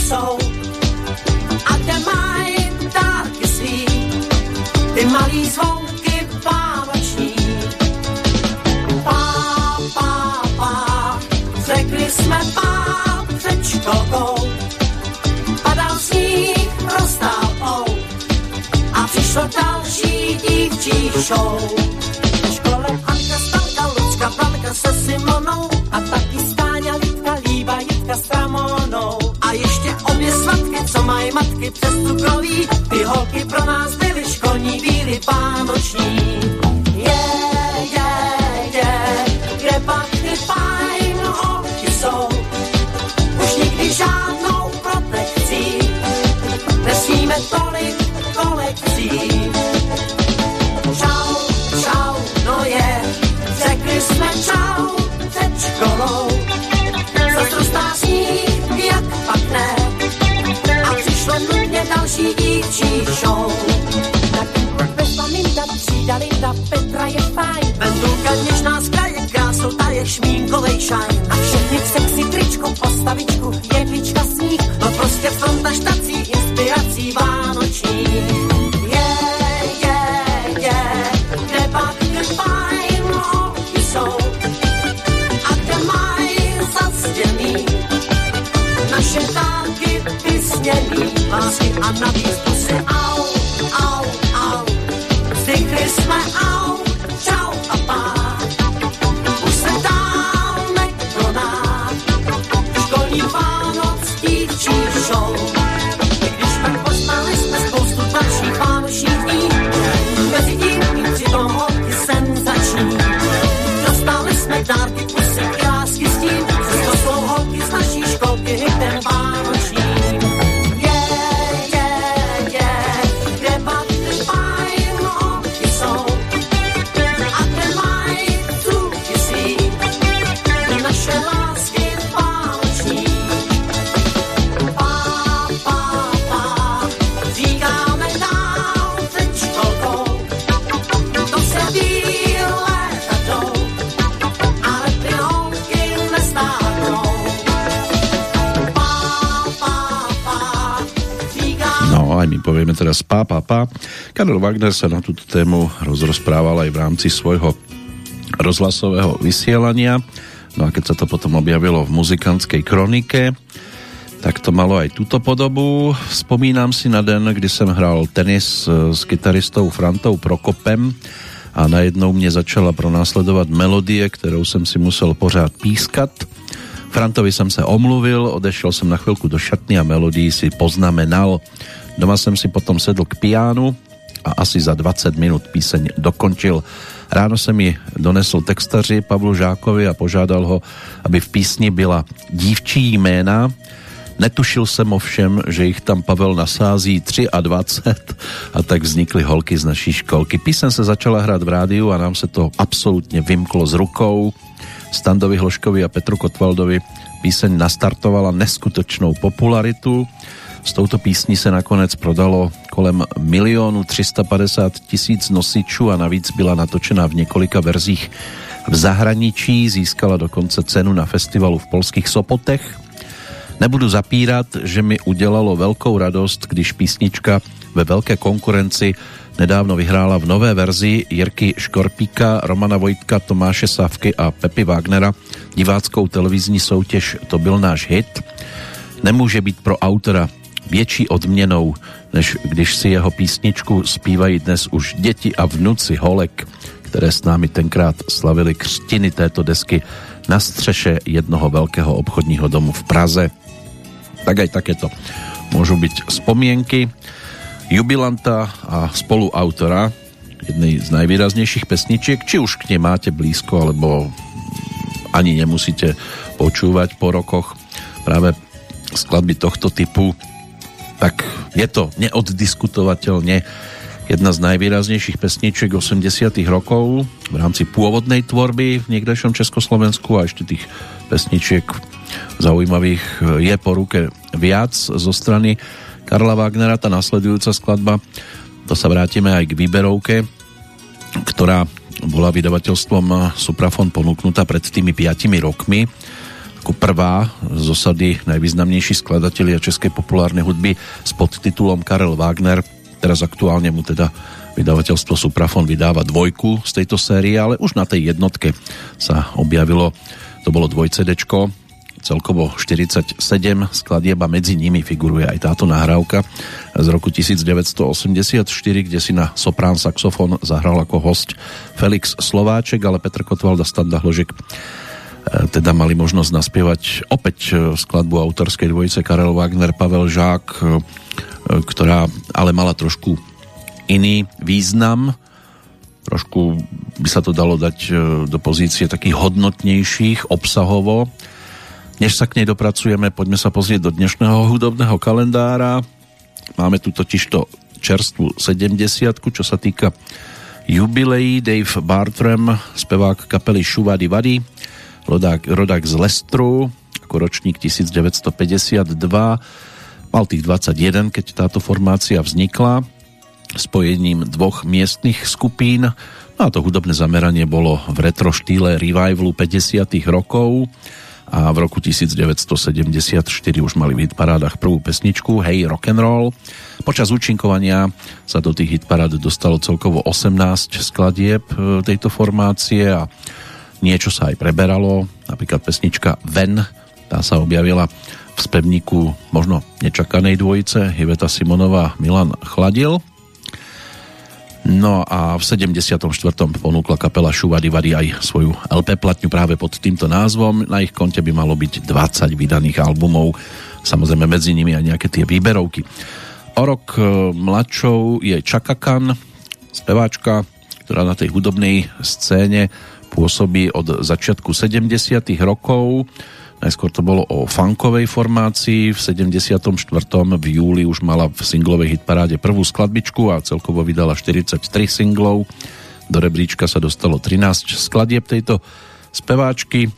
show. Škole Anka, Stanka, Lucka, se Simonou a taky Stáňa, Litka, Jitka s Ramonou. A ještě obě svatky, co mají matky přes cukroví, ty holky pro nás pá, pá, pá. Karel Wagner sa na túto tému rozrozprával aj v rámci svojho rozhlasového vysielania. No a keď sa to potom objavilo v muzikantskej kronike, tak to malo aj túto podobu. Spomínam si na den, kdy jsem hral tenis e, s kytaristou Frantou Prokopem a najednou mě začala pronásledovat melodie, kterou jsem si musel pořád pískat. Frantovi jsem se omluvil, odešel jsem na chvilku do šatny a melodii si poznamenal. Doma jsem si potom sedl k pianu a asi za 20 minut píseň dokončil. Ráno se mi donesl textaři Pavlu Žákovi a požádal ho, aby v písni byla dívčí jména. Netušil jsem ovšem, že jich tam Pavel nasází 23 a tak vznikly holky z naší školky. Píseň se začala hrát v rádiu a nám se to absolutně vymklo z rukou. Standovi Hloškovi a Petru Kotvaldovi Píseň nastartovala neskutočnou popularitu. S touto písní se nakonec prodalo kolem milionu 350 tisíc nosičů a navíc byla natočena v několika verzích v zahraničí, získala dokonce cenu na festivalu v polských Sopotech. Nebudu zapírat, že mi udělalo velkou radost, když písnička ve velké konkurenci nedávno vyhrála v nové verzi Jirky Škorpíka, Romana Vojtka, Tomáše Sávky a Pepy Wagnera diváckou televizní soutěž To byl náš hit. Nemůže být pro autora větší odměnou, než když si jeho písničku zpívají dnes už děti a vnuci Holek, které s námi tenkrát slavili křtiny této desky na střeše jednoho velkého obchodního domu v Praze. Tak aj takéto môžu byť spomienky jubilanta a spoluautora jednej z najvýraznejších pesničiek, či už k nej máte blízko, alebo ani nemusíte počúvať po rokoch práve skladby tohto typu, tak je to neoddiskutovateľne jedna z najvýraznejších pesničiek 80 rokov v rámci pôvodnej tvorby v niekdejšom Československu a ešte tých pesničiek zaujímavých je po ruke viac zo strany Karla Wagnera, tá nasledujúca skladba, to sa vrátime aj k výberovke, ktorá bola vydavateľstvom Suprafon ponúknutá pred tými 5 rokmi ako prvá z osady najvýznamnejší skladatelia českej populárnej hudby s podtitulom Karel Wagner. Teraz aktuálne mu teda vydavateľstvo Suprafon vydáva dvojku z tejto série, ale už na tej jednotke sa objavilo, to bolo dvojcedečko, celkovo 47 skladieb a medzi nimi figuruje aj táto nahrávka z roku 1984, kde si na soprán saxofón zahral ako host Felix Slováček, ale Petr Kotwald a Standa Hložek teda mali možnosť naspievať opäť e, skladbu autorskej dvojice Karel Wagner, Pavel Žák, e, ktorá ale mala trošku iný význam. Trošku by sa to dalo dať do pozície takých hodnotnejších obsahovo. Než sa k nej dopracujeme, poďme sa pozrieť do dnešného hudobného kalendára. Máme tu totižto čerstvú 70 čo sa týka jubileí. Dave Bartram, spevák kapely Šuvady Vady, rodák, rodák z Lestru, ako ročník 1952, mal tých 21, keď táto formácia vznikla, spojením dvoch miestnych skupín. No a to hudobné zameranie bolo v retro štýle revivalu 50 rokov a v roku 1974 už mali v hitparádach prvú pesničku Hey Rock'n'Roll. Počas účinkovania sa do tých hitparád dostalo celkovo 18 skladieb e, tejto formácie a niečo sa aj preberalo, napríklad pesnička Ven, tá sa objavila v spevníku možno nečakanej dvojice Hiveta Simonová Milan Chladil. No a v 74. ponúkla kapela Šuvady Vady aj svoju LP platňu práve pod týmto názvom. Na ich konte by malo byť 20 vydaných albumov, samozrejme medzi nimi aj nejaké tie výberovky. O rok e, mladšou je Chaka Khan, speváčka, ktorá na tej hudobnej scéne pôsobí od začiatku 70. rokov. Najskôr to bolo o funkovej formácii. V 74. v júli už mala v singlovej hitparáde prvú skladbičku a celkovo vydala 43 singlov. Do rebríčka sa dostalo 13 skladieb tejto speváčky.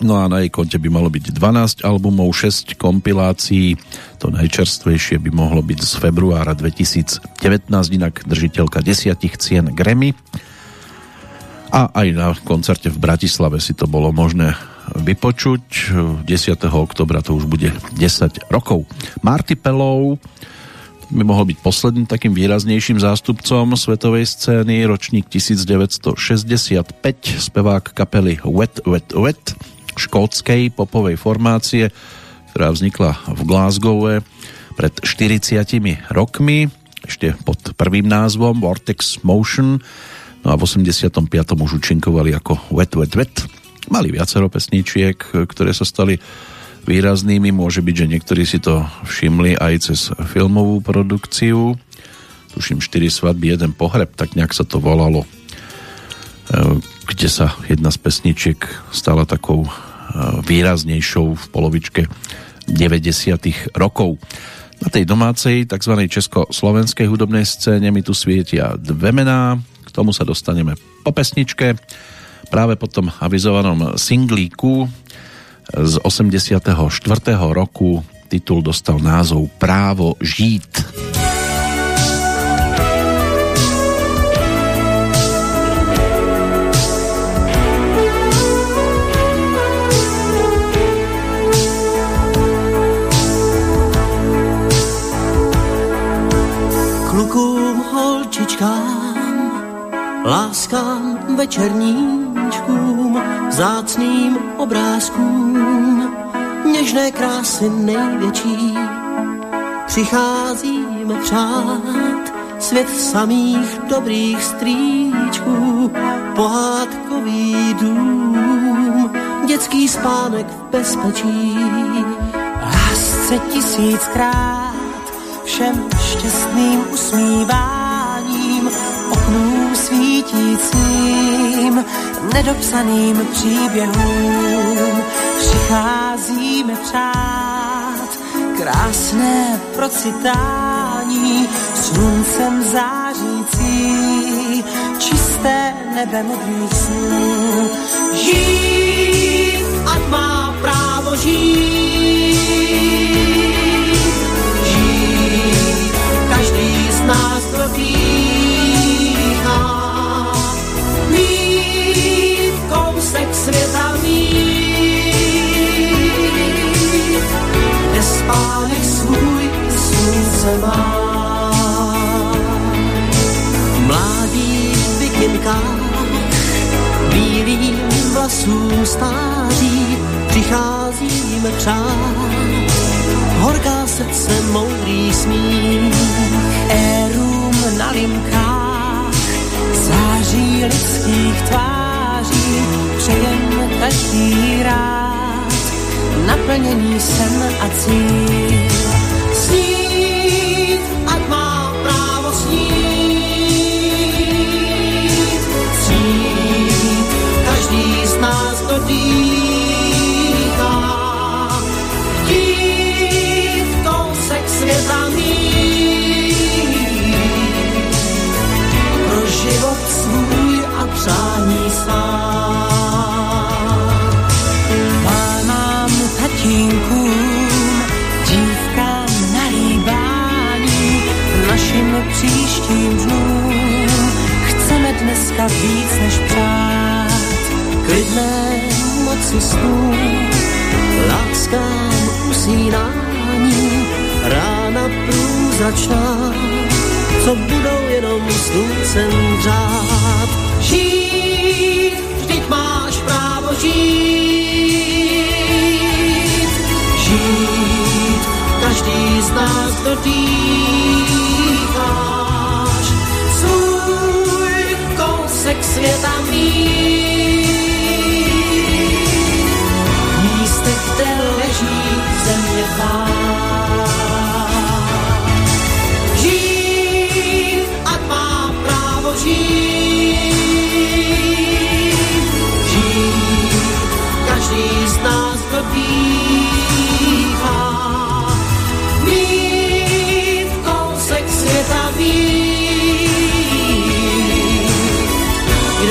No a na jej konte by malo byť 12 albumov, 6 kompilácií. To najčerstvejšie by mohlo byť z februára 2019, inak držiteľka desiatich cien Grammy a aj na koncerte v Bratislave si to bolo možné vypočuť. 10. oktobra to už bude 10 rokov. Marty Pelov by mohol byť posledným takým výraznejším zástupcom svetovej scény, ročník 1965, spevák kapely Wet Wet Wet, škótskej popovej formácie, ktorá vznikla v Glasgowe pred 40 rokmi, ešte pod prvým názvom Vortex Motion, No a v 85. už účinkovali ako Wet Wet Wet. Mali viacero pesničiek, ktoré sa stali výraznými. Môže byť, že niektorí si to všimli aj cez filmovú produkciu. Tuším 4 svadby, jeden pohreb, tak nejak sa to volalo. E, kde sa jedna z pesničiek stala takou e, výraznejšou v polovičke 90. rokov. Na tej domácej tzv. československej hudobnej scéne mi tu svietia dve mená tomu sa dostaneme po pesničke. Práve po tom avizovanom singlíku z 84. roku titul dostal názov Právo žít. Klukům, holčičkám, láskám večerníčkům, zácným obrázkům, něžné krásy největší. Přicházíme přát svět samých dobrých strýčků, pohádkový dům, dětský spánek v bezpečí. Lásce tisíckrát všem šťastným usmíváním, oknům svítícím, nedopsaným příběhům přicházíme přát krásné procitání sluncem zářící čisté nebe modrých snů. Žít, ať má právo žít, slunce má. Mládí v bikinkách, bílým vlasům stáří, přicházíme přát horká srdce moudrý smích. Érům na limkách září lidských tváří, přejem každý rád, naplněný sen a cíl. Snít, pro život svůj a přání svá. Pánám, tatínkům, dívkám na líbání, našim příštím chceme dneska víc než přát. Klidné moci snů, láskám usínání, rána průzračná, co budou jenom sluncem řád. Žít, vždyť máš právo žít, žít, každý z nás dotýkáš,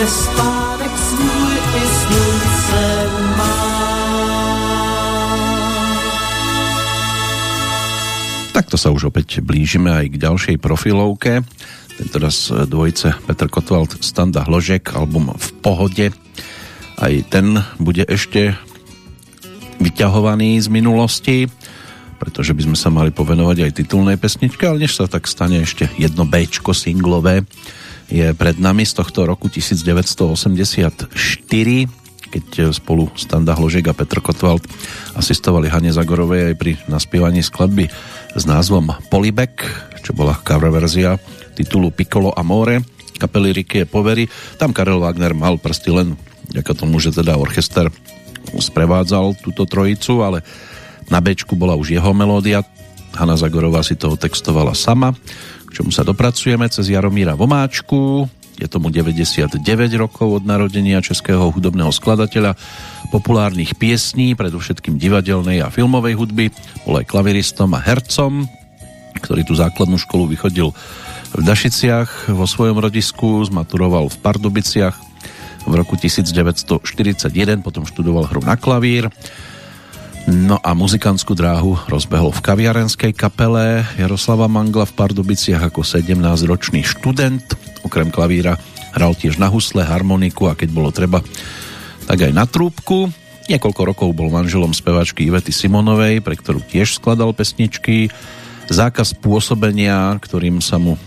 kde spánek svůj i slunce má. Takto sa už opäť blížime aj k ďalšej profilovke. Tento raz dvojice Petr Kotwald, Standa Hložek, album V pohode. Aj ten bude ešte vyťahovaný z minulosti, pretože by sme sa mali povenovať aj titulnej pesničke, ale než sa tak stane ešte jedno Bčko singlové je pred nami z tohto roku 1984, keď spolu Standa Hložek a Petr Kotwald asistovali Hane Zagorovej aj pri naspievaní skladby s názvom Polibek, čo bola cover verzia titulu Piccolo Amore kapely Ricky Povery. Tam Karel Wagner mal prsty len vďaka tomu, že teda orchester sprevádzal túto trojicu, ale na Bčku bola už jeho melódia. Hanna Zagorová si to textovala sama, k čomu sa dopracujeme cez Jaromíra Vomáčku. Je tomu 99 rokov od narodenia českého hudobného skladateľa populárnych piesní, predovšetkým divadelnej a filmovej hudby. Bol aj klaviristom a hercom, ktorý tú základnú školu vychodil v Dašiciach vo svojom rodisku, zmaturoval v Pardubiciach v roku 1941, potom študoval hru na klavír No a muzikantskú dráhu rozbehol v kaviarenskej kapele Jaroslava Mangla v Pardubiciach ako 17-ročný študent. Okrem klavíra hral tiež na husle, harmoniku a keď bolo treba, tak aj na trúbku. Niekoľko rokov bol manželom spevačky Ivety Simonovej, pre ktorú tiež skladal pesničky. Zákaz pôsobenia, ktorým sa mu e,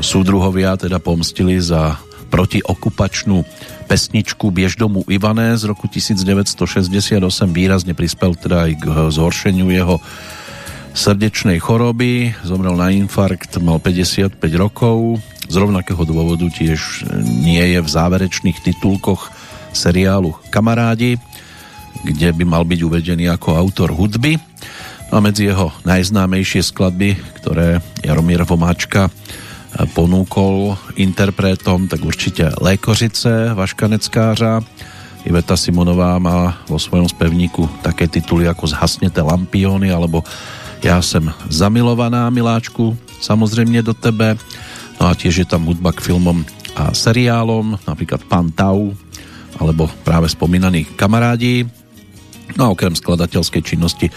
súdruhovia teda pomstili za protiokupačnú pesničku Biež domu Ivané z roku 1968 výrazne prispel teda aj k zhoršeniu jeho srdečnej choroby. Zomrel na infarkt, mal 55 rokov. Z rovnakého dôvodu tiež nie je v záverečných titulkoch seriálu Kamarádi, kde by mal byť uvedený ako autor hudby. No a medzi jeho najznámejšie skladby, ktoré Jaromír Vomáčka ponúkol interpretom, tak určite Lékořice, Vaška Neckářa. Iveta Simonová má vo svojom spevníku také tituly ako Zhasnete lampiony alebo Ja som zamilovaná, miláčku, samozrejme do tebe. No a tiež je tam hudba k filmom a seriálom, napríklad Pan Tau, alebo práve spomínaní kamarádi. No a okrem skladateľskej činnosti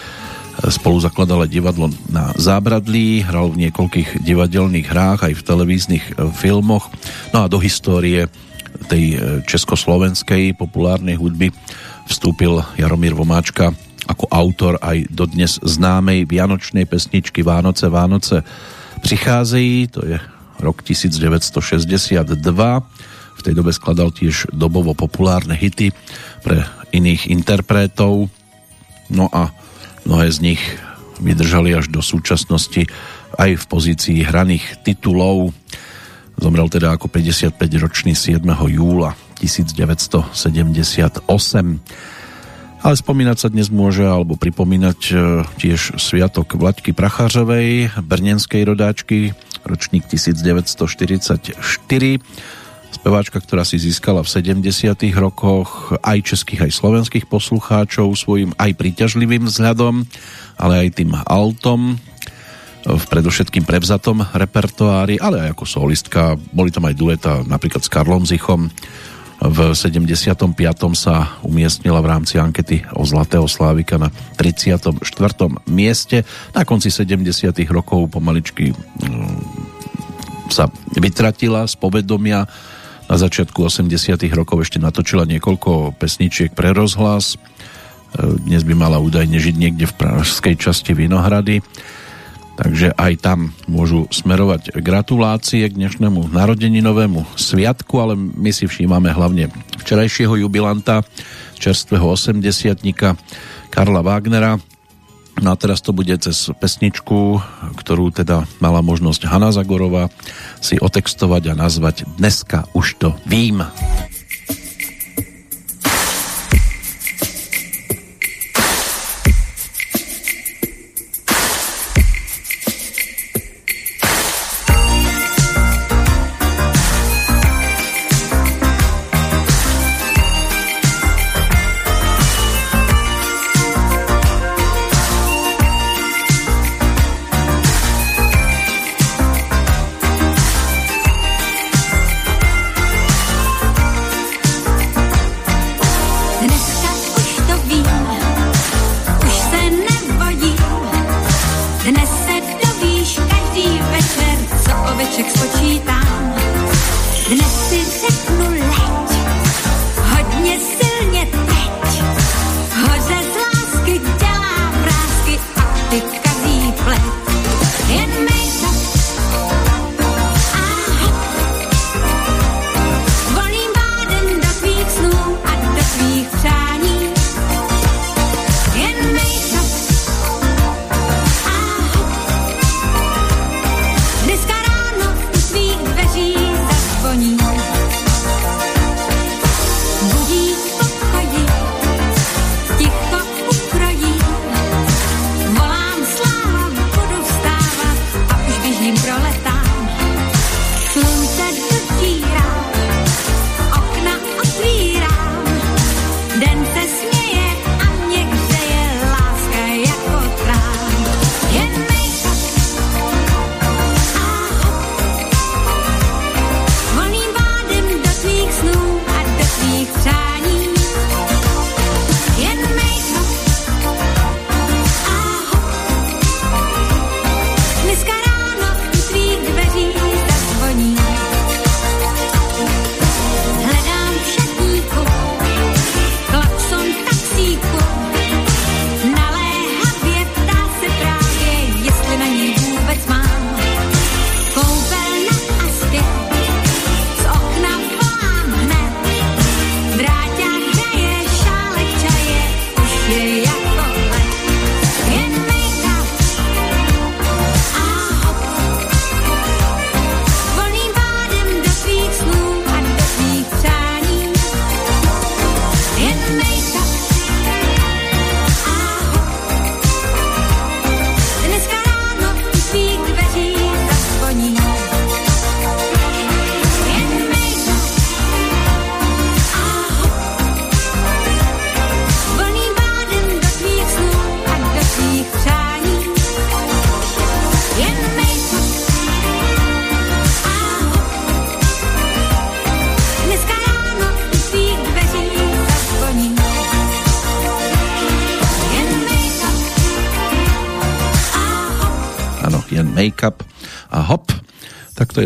Spolu zakladal aj divadlo na Zábradlí, hral v niekoľkých divadelných hrách, aj v televíznych e, filmoch. No a do histórie tej e, československej populárnej hudby vstúpil Jaromír Vomáčka ako autor aj dodnes známej vianočnej pesničky Vánoce, Vánoce pricházejí, to je rok 1962. V tej dobe skladal tiež dobovo populárne hity pre iných interpretov. No a Mnohé z nich vydržali až do súčasnosti aj v pozícii hraných titulov. Zomrel teda ako 55-ročný 7. júla 1978. Ale spomínať sa dnes môže, alebo pripomínať e, tiež sviatok Vlaďky Prachářovej, brnenskej rodáčky, ročník 1944 speváčka, ktorá si získala v 70. rokoch aj českých, aj slovenských poslucháčov svojim aj príťažlivým vzhľadom, ale aj tým altom v predovšetkým prevzatom repertoári, ale aj ako solistka. Boli tam aj dueta napríklad s Karlom Zichom. V 75. sa umiestnila v rámci ankety o Zlatého Slávika na 34. mieste. Na konci 70. rokov pomaličky mm, sa vytratila z povedomia na začiatku 80 rokov ešte natočila niekoľko pesničiek pre rozhlas. E, dnes by mala údajne žiť niekde v pražskej časti Vinohrady. Takže aj tam môžu smerovať gratulácie k dnešnému narodeninovému sviatku, ale my si všímame hlavne včerajšieho jubilanta, čerstvého 80 Karla Wagnera, No a teraz to bude cez pesničku, ktorú teda mala možnosť Hanna Zagorova si otextovať a nazvať Dneska už to vím. už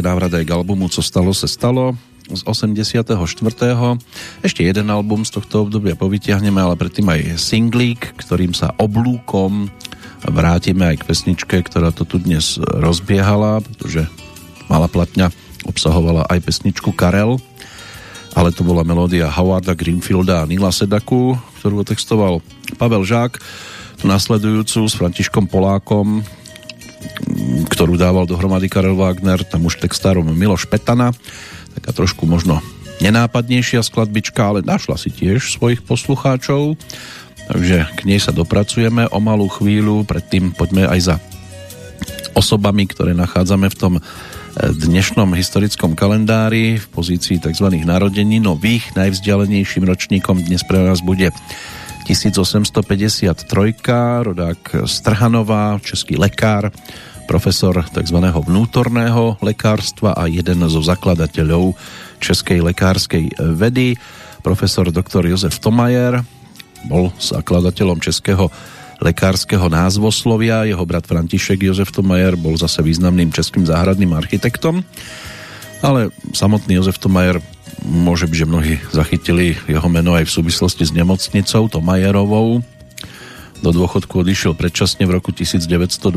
je návrat aj k albumu Co stalo se stalo z 84. Ešte jeden album z tohto obdobia povytiahneme, ale predtým aj singlík, ktorým sa oblúkom vrátime aj k pesničke, ktorá to tu dnes rozbiehala, pretože Malá platňa obsahovala aj pesničku Karel, ale to bola melódia Howarda Greenfielda a Nila Sedaku, ktorú otextoval Pavel Žák, nasledujúcu s Františkom Polákom, ktorú dával dohromady Karel Wagner, tam už textárom Miloš Petana, taká trošku možno nenápadnejšia skladbička, ale našla si tiež svojich poslucháčov, takže k nej sa dopracujeme o malú chvíľu, predtým poďme aj za osobami, ktoré nachádzame v tom dnešnom historickom kalendári v pozícii tzv. narodení nových. Najvzdialenejším ročníkom dnes pre nás bude 1853. rodák Strhanová, český lekár, profesor tzv. vnútorného lekárstva a jeden zo zakladateľov českej lekárskej vedy. Profesor dr. Jozef Tomajer bol zakladateľom českého lekárskeho názvoslovia. Jeho brat František Jozef Tomajer bol zase významným českým záhradným architektom. Ale samotný Jozef Tomajer môže byť, že mnohí zachytili jeho meno aj v súvislosti s nemocnicou Tomajerovou. Do dôchodku odišiel predčasne v roku 1921.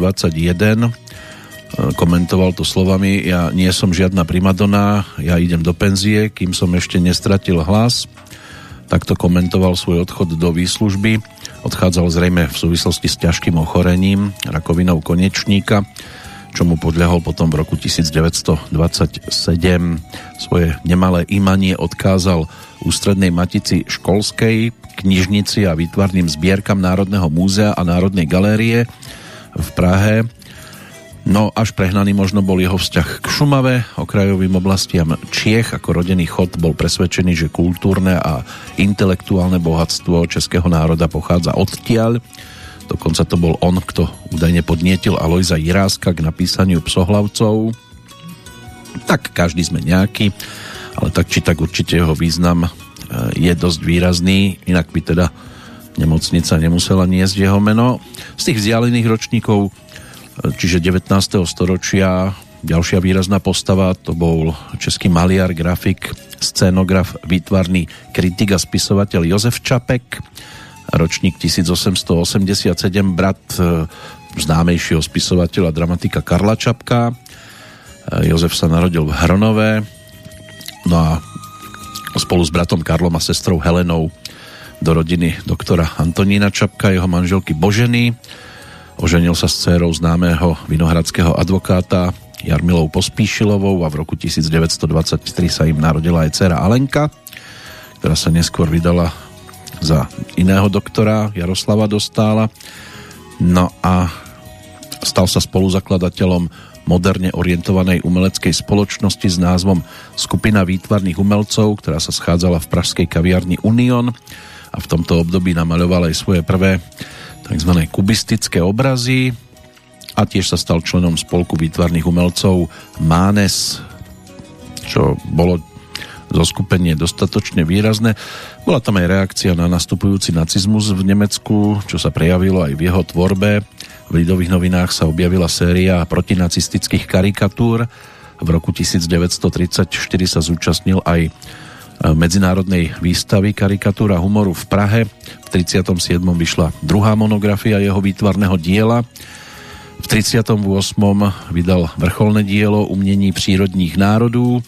Komentoval to slovami Ja nie som žiadna primadona, ja idem do penzie, kým som ešte nestratil hlas. Takto komentoval svoj odchod do výslužby Odchádzal zrejme v súvislosti s ťažkým ochorením, rakovinou konečníka, čomu podľahol potom v roku 1927. Svoje nemalé imanie odkázal ústrednej matici školskej, knižnici a výtvarným zbierkam Národného múzea a Národnej galérie v Prahe No až prehnaný možno bol jeho vzťah k Šumave, okrajovým oblastiam Čiech. Ako rodený chod bol presvedčený, že kultúrne a intelektuálne bohatstvo českého národa pochádza odtiaľ. Dokonca to bol on, kto údajne podnietil Alojza Jiráska k napísaniu psohlavcov. Tak každý sme nejaký, ale tak či tak určite jeho význam je dosť výrazný, inak by teda nemocnica nemusela niesť jeho meno. Z tých vzdialených ročníkov čiže 19. storočia. Ďalšia výrazná postava to bol český maliar, grafik, scénograf, výtvarný kritik a spisovateľ Jozef Čapek, ročník 1887, brat e, známejšieho spisovateľa dramatika Karla Čapka. E, Jozef sa narodil v Hronové, no a spolu s bratom Karlom a sestrou Helenou do rodiny doktora Antonína Čapka, jeho manželky Boženy, Oženil sa s dcerou známého vinohradského advokáta Jarmilou Pospíšilovou a v roku 1923 sa im narodila aj dcera Alenka, ktorá sa neskôr vydala za iného doktora Jaroslava Dostála. No a stal sa spoluzakladateľom moderne orientovanej umeleckej spoločnosti s názvom Skupina výtvarných umelcov, ktorá sa schádzala v pražskej kaviarni Union a v tomto období namaľoval aj svoje prvé tzv. kubistické obrazy a tiež sa stal členom spolku výtvarných umelcov Mánes, čo bolo zoskupenie dostatočne výrazné. Bola tam aj reakcia na nastupujúci nacizmus v Nemecku, čo sa prejavilo aj v jeho tvorbe. V Lidových novinách sa objavila séria protinacistických karikatúr. V roku 1934 sa zúčastnil aj medzinárodnej výstavy karikatúra humoru v Prahe. V 37. vyšla druhá monografia jeho výtvarného diela. V 38. vydal vrcholné dielo Umnení přírodních národů,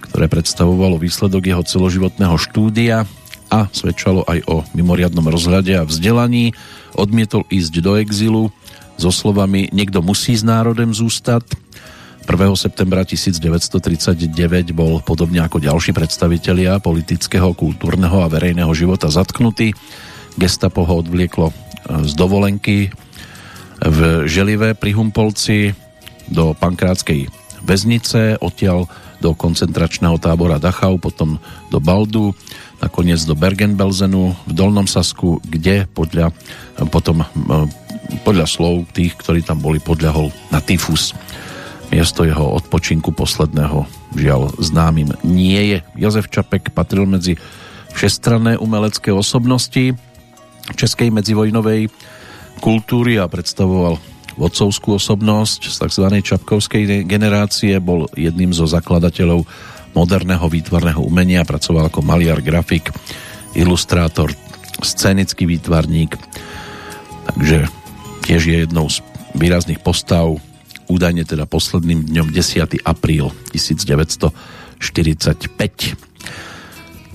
ktoré predstavovalo výsledok jeho celoživotného štúdia a svedčalo aj o mimoriadnom rozhľade a vzdelaní. Odmietol ísť do exilu so slovami Niekto musí s národem zústať 1. septembra 1939 bol podobne ako ďalší predstavitelia politického, kultúrneho a verejného života zatknutý. Gestapo ho odvlieklo e, z dovolenky v Želive pri Humpolci do Pankrátskej väznice, odtiaľ do koncentračného tábora Dachau, potom do Baldu, nakoniec do Bergen-Belsenu v Dolnom Sasku, kde podľa, potom e, podľa slov tých, ktorí tam boli, podľahol na tyfus. Miesto jeho odpočinku posledného žiaľ známym nie je. Jozef Čapek patril medzi všestranné umelecké osobnosti českej medzivojnovej kultúry a predstavoval vodcovskú osobnosť z tzv. čapkovskej generácie, bol jedným zo zakladateľov moderného výtvarného umenia, pracoval ako maliar, grafik, ilustrátor, scénický výtvarník, takže tiež je jednou z výrazných postav, údajne teda posledným dňom 10. apríl 1945.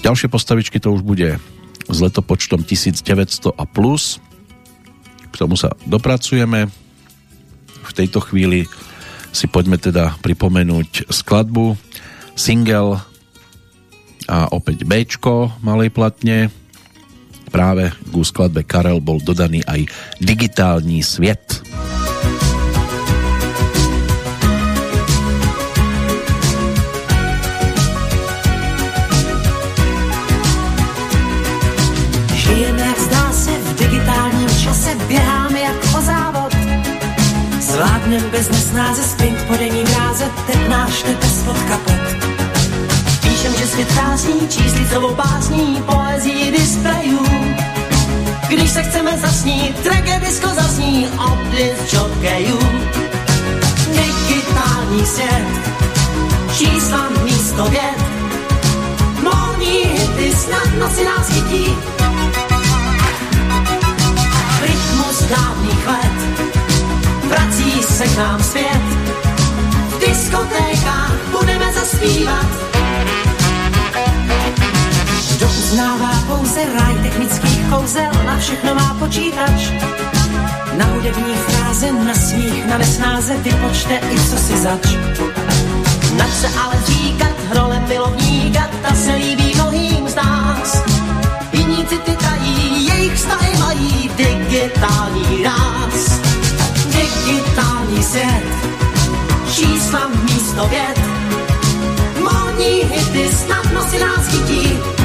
Ďalšie postavičky to už bude s letopočtom 1900 a plus. K tomu sa dopracujeme. V tejto chvíli si poďme teda pripomenúť skladbu, single a opäť B malej platne. Práve ku skladbe Karel bol dodaný aj digitálny sviet. Žijeme, jak zdá se, v digitálním čase běháme jak o závod. Zvládnem bez nesnáze sprint po denní teď náš tebe spod kapot. Píšem, že svět krásný, číslicovou básní, poezí displejů. Když se chceme zasnít, tragedisko zasní od disc jokejů. Digitální svět, čísla místo věd, módní hity snadno si nás chytí, rytmus dávných let vrací se k nám zpět. V diskotékách budeme zaspívat. Kdo uznává pouze ráj technických kouzel, na všechno má počítač. Na hudební fráze, na smích, na nesnáze vypočte i co si zač. Nač se ale říkat rolem milovníka, ta se líbí mnohým z nás. Jiní city tají, jejich vztahy mají digitální ráz. Digitální svět, čísla místo věd, módní hity snadno si nás chytí.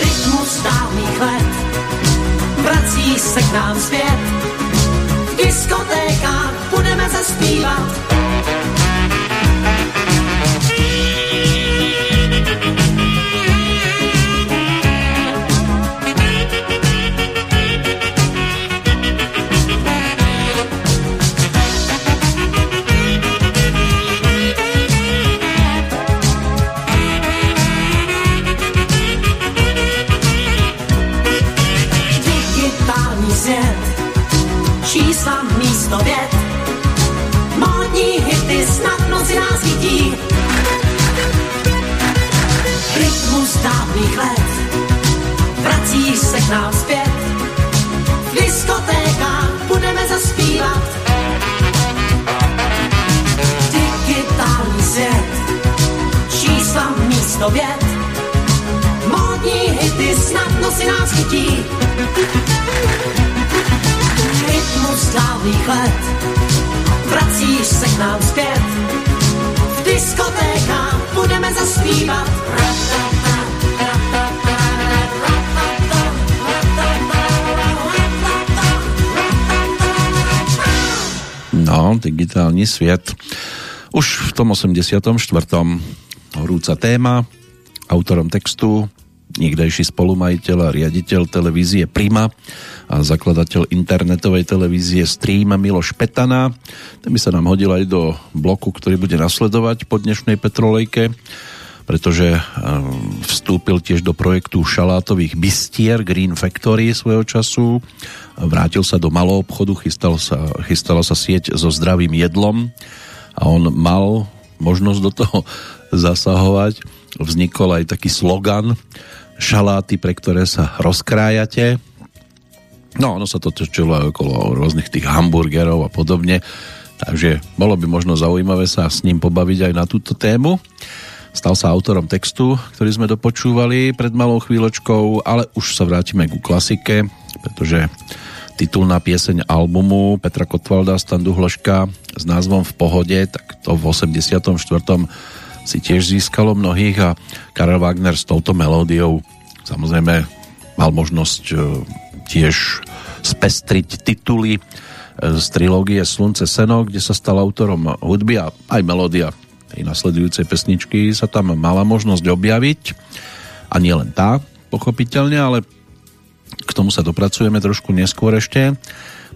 Rytmus dávných let vrací se k nám zpět. V diskotékách budeme zaspívat. Nám zpět, v diskotékách budeme zaspívat. Digitální svět, čísla místo věd, módní hity snadno si nás chytí. Rytmus dávných let Vracíš se k nám zpět V diskotékách budeme zaspívat No, digitálny sviet. Už v tom 84. horúca téma, autorom textu niekdejší spolumajiteľ a riaditeľ televízie Prima a zakladateľ internetovej televízie Stream Miloš Petana. Ten by sa nám hodil aj do bloku, ktorý bude nasledovať po dnešnej Petrolejke, pretože ehm, vstúpil tiež do projektu šalátových bistier Green Factory svojho času. Vrátil sa do malou obchodu, chystal sa, chystala sa sieť so zdravým jedlom a on mal možnosť do toho zasahovať. Vznikol aj taký slogan šaláty, pre ktoré sa rozkrájate. No, ono sa to točilo okolo rôznych tých hamburgerov a podobne, takže bolo by možno zaujímavé sa s ním pobaviť aj na túto tému. Stal sa autorom textu, ktorý sme dopočúvali pred malou chvíľočkou, ale už sa vrátime ku klasike, pretože titulná pieseň albumu Petra Kotvalda Standu Hloška s názvom V pohode, tak to v 84 si tiež získalo mnohých a Karel Wagner s touto melódiou samozrejme mal možnosť e, tiež spestriť tituly e, z trilógie Slunce Seno, kde sa stal autorom hudby a aj melódia tej nasledujúcej pesničky sa tam mala možnosť objaviť a nie len tá, pochopiteľne, ale k tomu sa dopracujeme trošku neskôr ešte.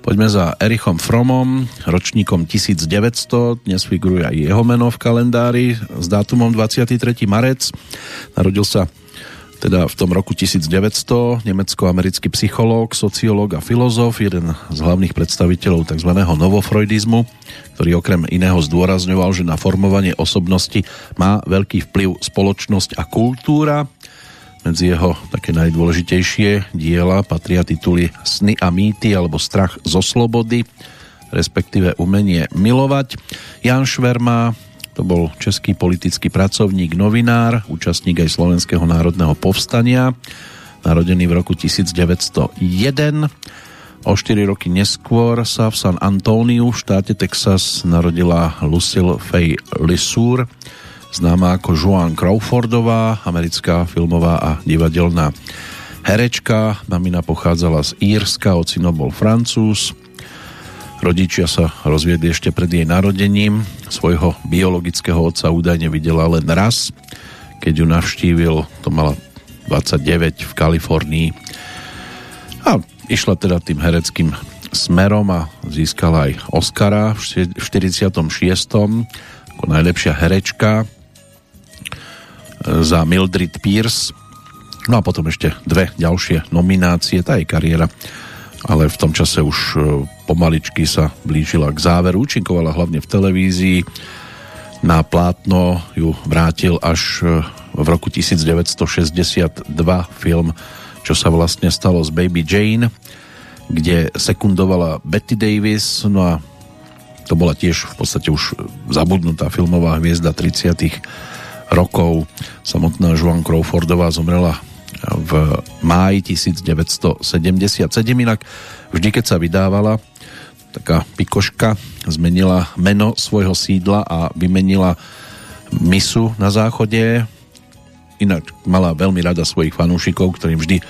Poďme za Erichom Fromom, ročníkom 1900, dnes figuruje aj jeho meno v kalendári s dátumom 23. marec. Narodil sa teda v tom roku 1900 nemecko-americký psychológ, sociológ a filozof, jeden z hlavných predstaviteľov tzv. novofreudizmu, ktorý okrem iného zdôrazňoval, že na formovanie osobnosti má veľký vplyv spoločnosť a kultúra. Medzi jeho také najdôležitejšie diela patria tituly Sny a mýty alebo Strach zo slobody, respektíve Umenie milovať. Jan Šverma, to bol český politický pracovník, novinár, účastník aj Slovenského národného povstania, narodený v roku 1901. O 4 roky neskôr sa v San Antonio v štáte Texas narodila Lucille Fay Lissour, známa ako Joan Crawfordová, americká filmová a divadelná herečka. Mamina pochádzala z Írska, ocino bol Francúz. Rodičia sa rozviedli ešte pred jej narodením. Svojho biologického otca údajne videla len raz, keď ju navštívil, to mala 29 v Kalifornii. A išla teda tým hereckým smerom a získala aj Oscara v 46. ako najlepšia herečka za Mildred Pierce. No a potom ešte dve ďalšie nominácie. Tá jej kariéra ale v tom čase už e, pomaličky sa blížila k záveru. Účinkovala hlavne v televízii. Na plátno ju vrátil až e, v roku 1962 film Čo sa vlastne stalo s Baby Jane, kde sekundovala Betty Davis, no a to bola tiež v podstate už zabudnutá filmová hviezda 30 rokov. Samotná Joan Crawfordová zomrela v máji 1977. Inak vždy, keď sa vydávala, taká pikoška zmenila meno svojho sídla a vymenila misu na záchode. Inak mala veľmi rada svojich fanúšikov, ktorým vždy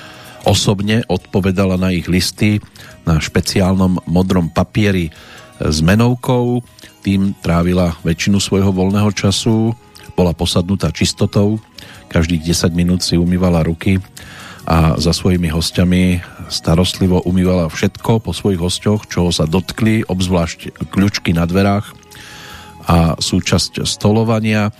osobne odpovedala na ich listy na špeciálnom modrom papieri s menovkou. Tým trávila väčšinu svojho voľného času. Bola posadnutá čistotou každých 10 minút si umývala ruky a za svojimi hostiami starostlivo umývala všetko po svojich hosťoch, čo sa dotkli, obzvlášť kľúčky na dverách a súčasť stolovania. E,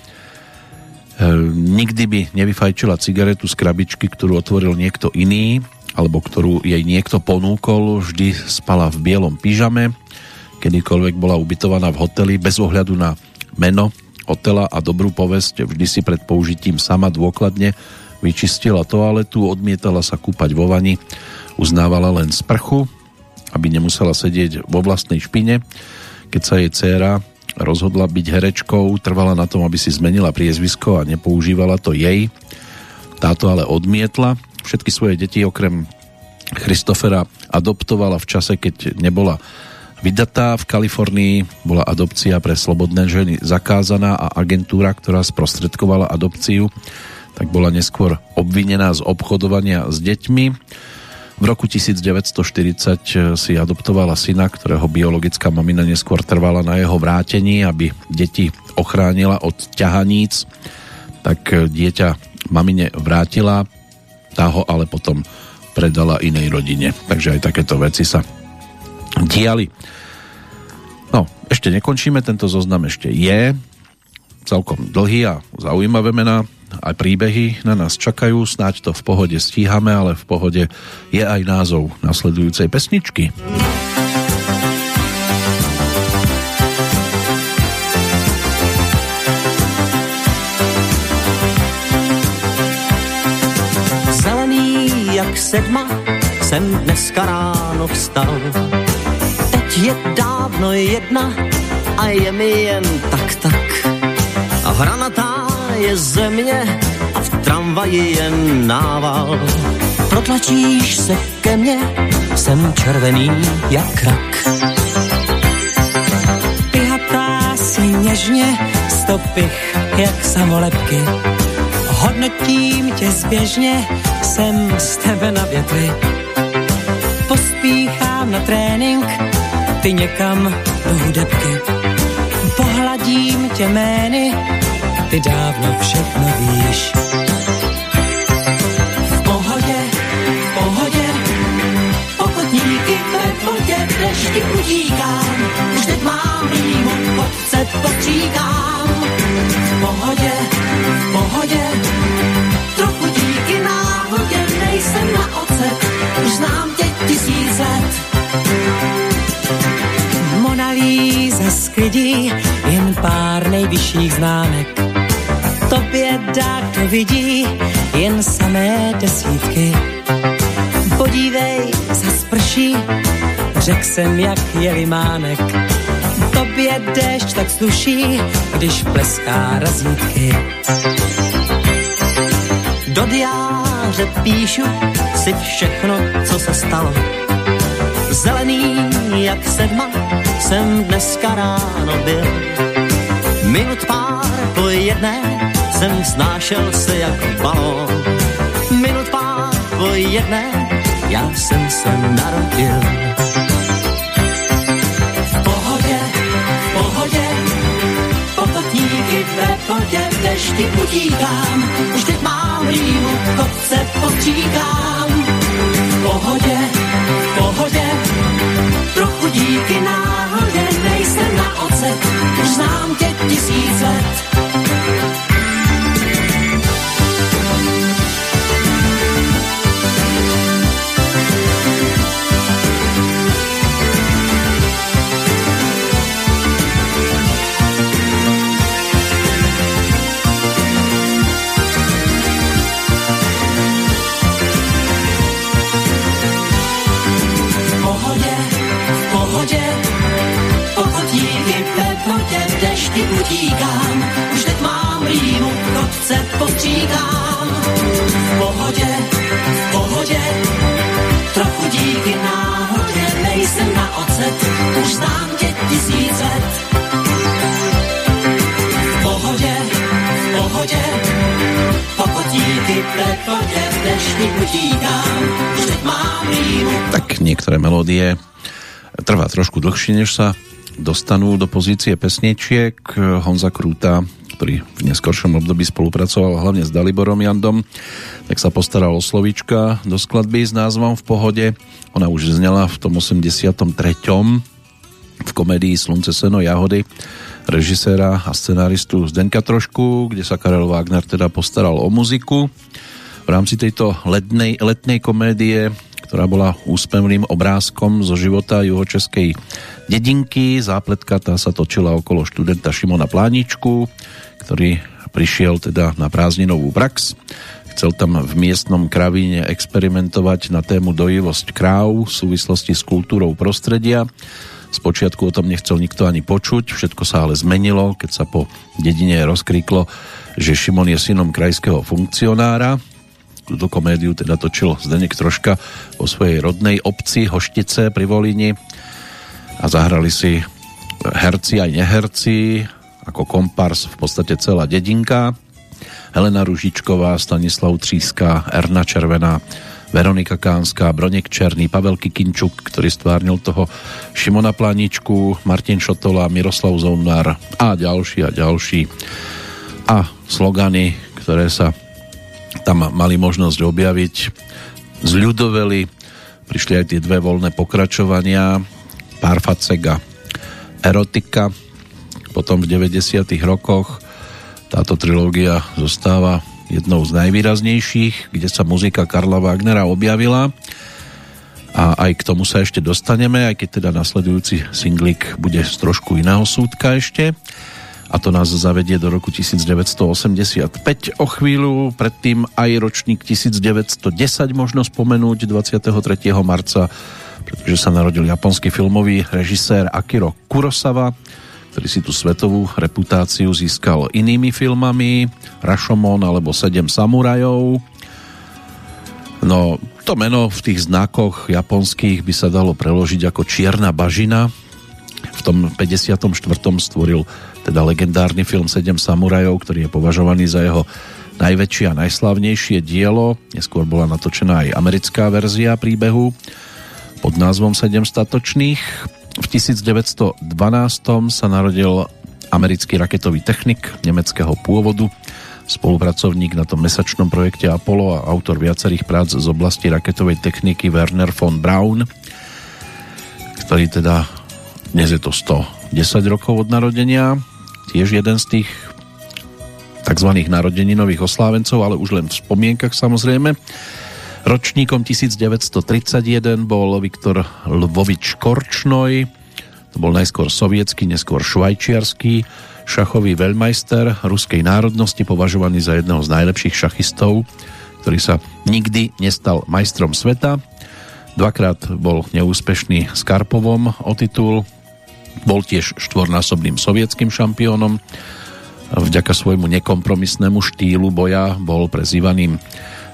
nikdy by nevyfajčila cigaretu z krabičky, ktorú otvoril niekto iný, alebo ktorú jej niekto ponúkol, vždy spala v bielom pyžame, kedykoľvek bola ubytovaná v hoteli, bez ohľadu na meno hotela a dobrú povesť vždy si pred použitím sama dôkladne vyčistila toaletu, odmietala sa kúpať vo vani, uznávala len sprchu, aby nemusela sedieť vo vlastnej špine. Keď sa jej dcéra rozhodla byť herečkou, trvala na tom, aby si zmenila priezvisko a nepoužívala to jej. Táto ale odmietla. Všetky svoje deti okrem Christofera adoptovala v čase, keď nebola vydatá. V Kalifornii bola adopcia pre slobodné ženy zakázaná a agentúra, ktorá sprostredkovala adopciu, tak bola neskôr obvinená z obchodovania s deťmi. V roku 1940 si adoptovala syna, ktorého biologická mamina neskôr trvala na jeho vrátení, aby deti ochránila od ťahaníc. Tak dieťa mamine vrátila, tá ho ale potom predala inej rodine. Takže aj takéto veci sa diali. No, ešte nekončíme, tento zoznam ešte je celkom dlhý a zaujímavé mená, aj príbehy na nás čakajú, snáď to v pohode stíhame, ale v pohode je aj názov nasledujúcej pesničky. Zelený jak sedma jsem dneska ráno vstal je dávno jedna a je mi jen tak tak. A hranatá je země a v tramvaji jen nával. Protlačíš se ke mně, jsem červený jak rak. Pihatá si něžně, stopich jak samolepky. Hodnotím tě zběžně, jsem z tebe na větvi. Pospíchám na trénink, ty někam do hudebky. Pohladím tě jmény, ty dávno všechno víš. V pohodě, v pohodě, ochotníky ve vodě, dešti utíkám, už teď mám rýmu, kopce potříkám. V pohodě, v pohodě, trochu díky náhodě, nejsem na ocet, už znám tě tisíc let. Jen pár nejvyšších známek. Tobě dá, kdo vidí, jen samé desítky. Podívej, zasprší, řek jsem, jak je limánek. Tobě déšť tak sluší, když pleská razítky. Do diáře píšu si všechno, co se stalo. Zelený jak sedma jsem dneska ráno byl. Minut pár po jedné jsem snášel se jak balón. Minut pár po jedné já jsem se narodil. V pohodě, v dešti utíkám, už teď mám rýmu, kopce potříkám. V pohodě, v pohodě, trochu díky náhodě, nejsem na ocet, už znám tě tisíc let. Ve vodě v dešti utíkám, už teď mám rýmu, kopce postříkám. V pohodě, v pohodě, trochu díky náhodě, nejsem na ocet, už znám tě tisíc let. V pohodě, v pohodě, Tak niektoré melódie trvá trošku dlhšie, než sa dostanú do pozície pesniečiek. Honza Krúta, ktorý v neskoršom období spolupracoval hlavne s Daliborom Jandom, tak sa postaral o slovíčka do skladby s názvom V pohode. Ona už znela v tom 83. v komédii Slunce, seno, jahody režiséra a scenáristu Zdenka Trošku, kde sa Karel Wagner teda postaral o muziku. V rámci tejto letnej, letnej komédie ktorá bola úspevným obrázkom zo života juhočeskej dedinky. Zápletka tá sa točila okolo študenta Šimona Pláničku, ktorý prišiel teda na prázdninovú prax. Chcel tam v miestnom kravíne experimentovať na tému dojivosť kráv v súvislosti s kultúrou prostredia. Spočiatku o tom nechcel nikto ani počuť, všetko sa ale zmenilo, keď sa po dedine rozkríklo, že Šimon je synom krajského funkcionára, túto komédiu teda točil Zdenek Troška vo svojej rodnej obci Hoštice pri Volini a zahrali si herci aj neherci ako kompars v podstate celá dedinka Helena Ružičková, Stanislav Tříska, Erna Červená, Veronika Kánska, Broněk Černý, Pavel Kikinčuk, ktorý stvárnil toho Šimona Pláničku, Martin Šotola, Miroslav Zounár a ďalší a ďalší. A slogany, ktoré sa tam mali možnosť objaviť. Zľudoveli, prišli aj tie dve voľné pokračovania, Parfacega, Erotika, potom v 90. rokoch táto trilógia zostáva jednou z najvýraznejších, kde sa muzika Karla Wagnera objavila a aj k tomu sa ešte dostaneme, aj keď teda nasledujúci singlik bude z trošku iného súdka ešte a to nás zavedie do roku 1985 o chvíľu, predtým aj ročník 1910 možno spomenúť 23. marca, pretože sa narodil japonský filmový režisér Akiro Kurosawa, ktorý si tú svetovú reputáciu získal inými filmami, Rashomon alebo Sedem samurajov. No, to meno v tých znakoch japonských by sa dalo preložiť ako Čierna bažina. V tom 54. stvoril teda legendárny film Sedem samurajov, ktorý je považovaný za jeho najväčšie a najslavnejšie dielo. Neskôr bola natočená aj americká verzia príbehu pod názvom Sedem statočných. V 1912 sa narodil americký raketový technik nemeckého pôvodu, spolupracovník na tom mesačnom projekte Apollo a autor viacerých prác z oblasti raketovej techniky Werner von Braun, ktorý teda dnes je to 110 rokov od narodenia, tiež jeden z tých tzv. narodeninových oslávencov, ale už len v spomienkach samozrejme. Ročníkom 1931 bol Viktor Lvovič Korčnoj, to bol najskôr sovietský, neskôr švajčiarsky šachový veľmajster ruskej národnosti, považovaný za jedného z najlepších šachistov, ktorý sa nikdy nestal majstrom sveta. Dvakrát bol neúspešný s Karpovom o titul, bol tiež štvornásobným sovietským šampiónom. Vďaka svojmu nekompromisnému štýlu boja bol prezývaným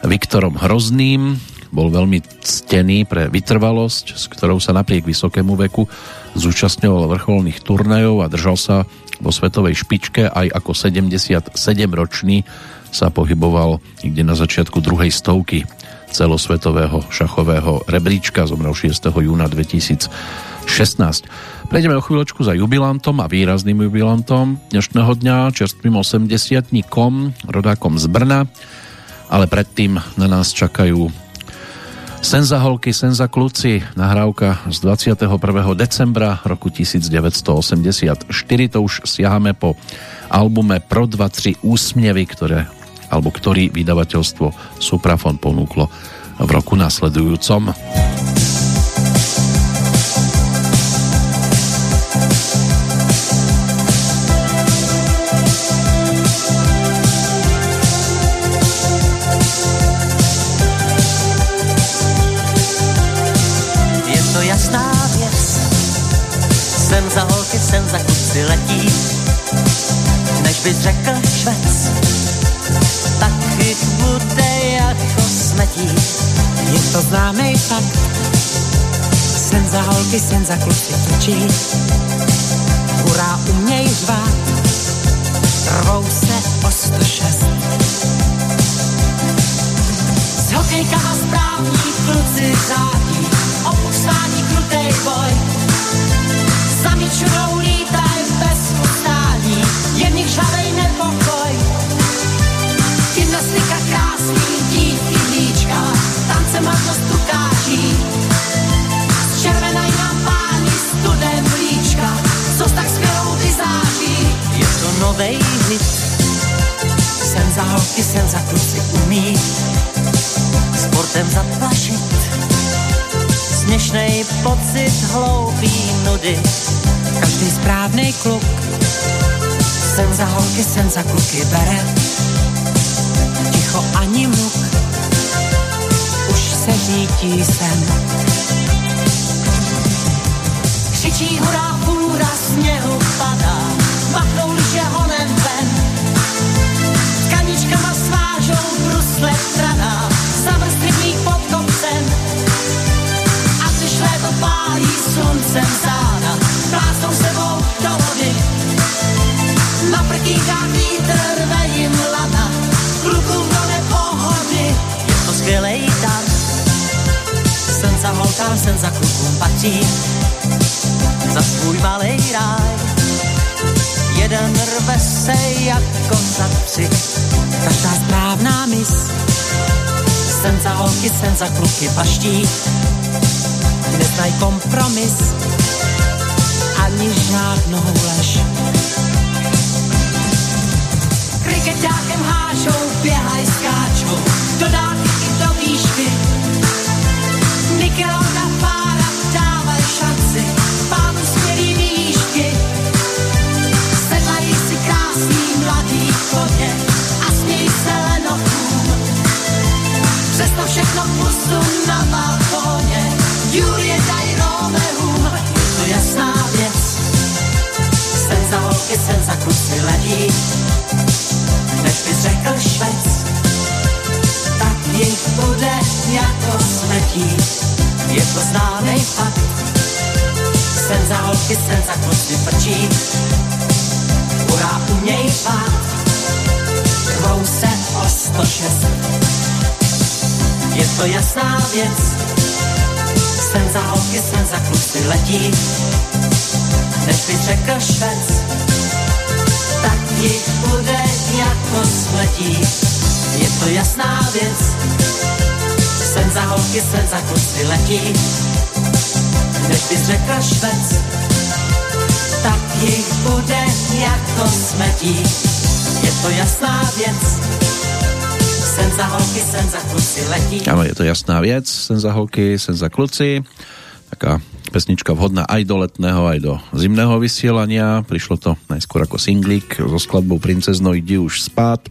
Viktorom Hrozným. Bol veľmi ctený pre vytrvalosť, s ktorou sa napriek vysokému veku zúčastňoval vrcholných turnajov a držal sa vo svetovej špičke aj ako 77-ročný sa pohyboval niekde na začiatku druhej stovky celosvetového šachového rebríčka, zomrel 6. júna 2016. Prejdeme o chvíľočku za jubilantom a výrazným jubilantom dnešného dňa, čerstvým 80 rodákom z Brna, ale predtým na nás čakajú Senza holky, senza kluci, nahrávka z 21. decembra roku 1984, to už siahame po albume Pro 2-3 úsmevy, ktoré, alebo ktorý vydavateľstvo Suprafon ponúklo v roku nasledujúcom. Než by řekl švec, tak jich bude jako smetí. Je to známý fakt, sen za holky, sen za kluky točí, hurá uměj řvát, rvou se o 106. Z hokejka a správní kluci řádí, opustání krutej boj, ustání, jen jich žavej nepokoj. Gymnastika krásný, dívky líčka, tance marnost ukáží. Z červenej nám páni studem líčka, co s tak skvělou vizáží. Je to novej hit, Sen za holky, sen za kluci umí, sportem zaplašit. Směšnej pocit hloupý nudy, každý správný kluk. Sen za holky, sen za kluky bere, ticho ani muk, už se řítí sen. křičí hurá, fůra sněhu padá, machnou liže honem ven. Kaničkama svážou brusle traná, zamrzlivý pod kopcem. A když léto pálí sluncem záda, Prkýkách vítr ve jim lana, klukům do nepohody. Je to skvělej dar, sen za holkám, sen za klukům patří za svůj malej ráj. Jeden rve se jako za tři, Každá správná mis, sen za holky, sen za kluky paští. neznaj kompromis, ani žádnou lež. Kriketákem hážou, běhaj, skáčou, do dálky i do výšky. Nikelona pára, dávaj šanci, pánu smělý výšky. Sedlají si krásný mladý koně a smějí se lenochům. Přesto všechno pusu na balkóně, Julie daj Romeum, to jasná věc. Sen za holky, sen za kusy ledí, řekl švec, tak jich bude jako smetí. Je to známý fakt, sen za holky, sen za kusy frčí, hurá uměj pát, rvou se o 106. Je to jasná věc, sen za holky, sen za kluci letí, než by řekl švec, jich bude jako smetí. Je to jasná věc, sen za holky, sen za kluci letí, než bys řekla švec, tak jich bude jako smetí. Je to jasná věc, sen za holky, sen za kluci letí. Áno, je to jasná vec, sen za holky, sen za kluci. Taká pesnička vhodná aj do letného, aj do zimného vysielania. Prišlo to najskôr ako singlik so skladbou Princezno ide už spát.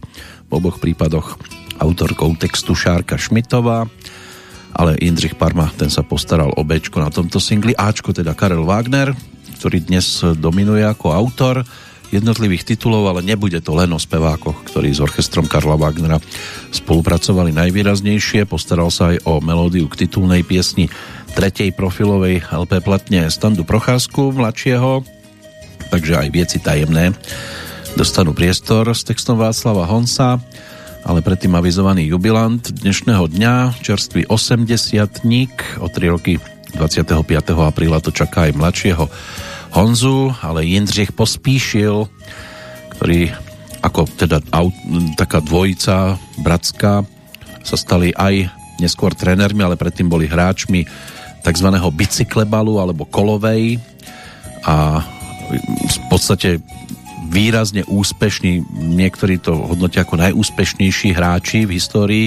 V oboch prípadoch autorkou textu Šárka Šmitová ale Jindřich Parma, ten sa postaral o Bčko na tomto singli. Ačko teda Karel Wagner, ktorý dnes dominuje ako autor jednotlivých titulov, ale nebude to len o spevákoch, ktorí s orchestrom Karla Wagnera spolupracovali najvýraznejšie. Postaral sa aj o melódiu k titulnej piesni tretej profilovej LP platne Standu Procházku mladšieho, takže aj vieci tajemné dostanú priestor s textom Václava Honsa ale predtým avizovaný jubilant dnešného dňa, čerstvý 80 o 3 roky 25. apríla to čaká aj mladšieho Honzu, ale Jindřich Pospíšil, ktorý ako teda aut, taká dvojica bratská sa stali aj neskôr trénermi, ale predtým boli hráčmi tzv. bicyklebalu alebo kolovej a v podstate výrazne úspešní, niektorí to hodnotia ako najúspešnejší hráči v histórii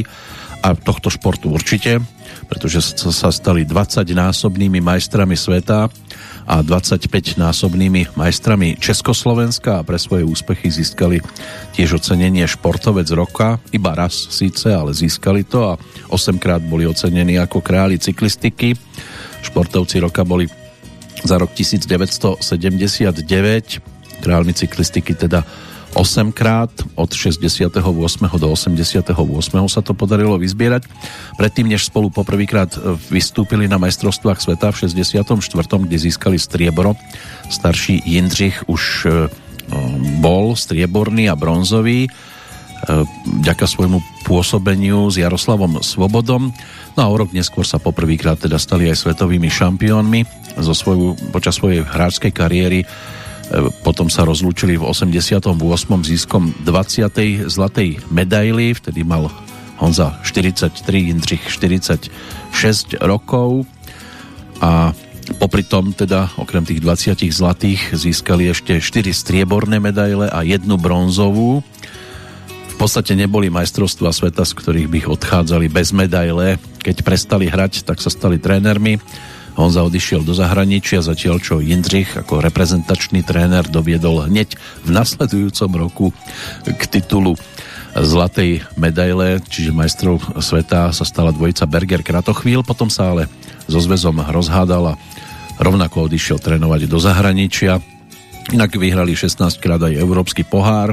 a tohto športu určite, pretože sa stali 20-násobnými majstrami sveta a 25-násobnými majstrami Československa a pre svoje úspechy získali tiež ocenenie športovec roka, iba raz síce, ale získali to a 8 krát boli ocenení ako králi cyklistiky. Športovci roka boli za rok 1979 kráľmi cyklistiky teda 8 krát, od 68. do 88. sa to podarilo vyzbierať. Predtým, než spolu poprvýkrát vystúpili na majstrovstvách sveta v 64., kde získali striebro, starší Jindřich už e, bol strieborný a bronzový e, vďaka svojmu pôsobeniu s Jaroslavom Svobodom. No a o rok neskôr sa poprvýkrát teda stali aj svetovými šampiónmi. Zo svoju, počas svojej hráčskej kariéry potom sa rozlúčili v 88. získom 20. zlatej medaily, vtedy mal Honza 43, Jindřich 46 rokov a popri tom teda okrem tých 20 zlatých získali ešte 4 strieborné medaile a jednu bronzovú. Podstate neboli majstrovstvá sveta, z ktorých by odchádzali bez medaile. Keď prestali hrať, tak sa stali trénermi Honza odišiel do zahraničia, zatiaľ čo Jindřich ako reprezentačný tréner doviedol hneď v nasledujúcom roku k titulu zlatej medaile, čiže majstrov sveta sa stala dvojica Berger Kratochvíl, potom sa ale so zväzom rozhádal a rovnako odišiel trénovať do zahraničia. Inak vyhrali 16 krát aj Európsky pohár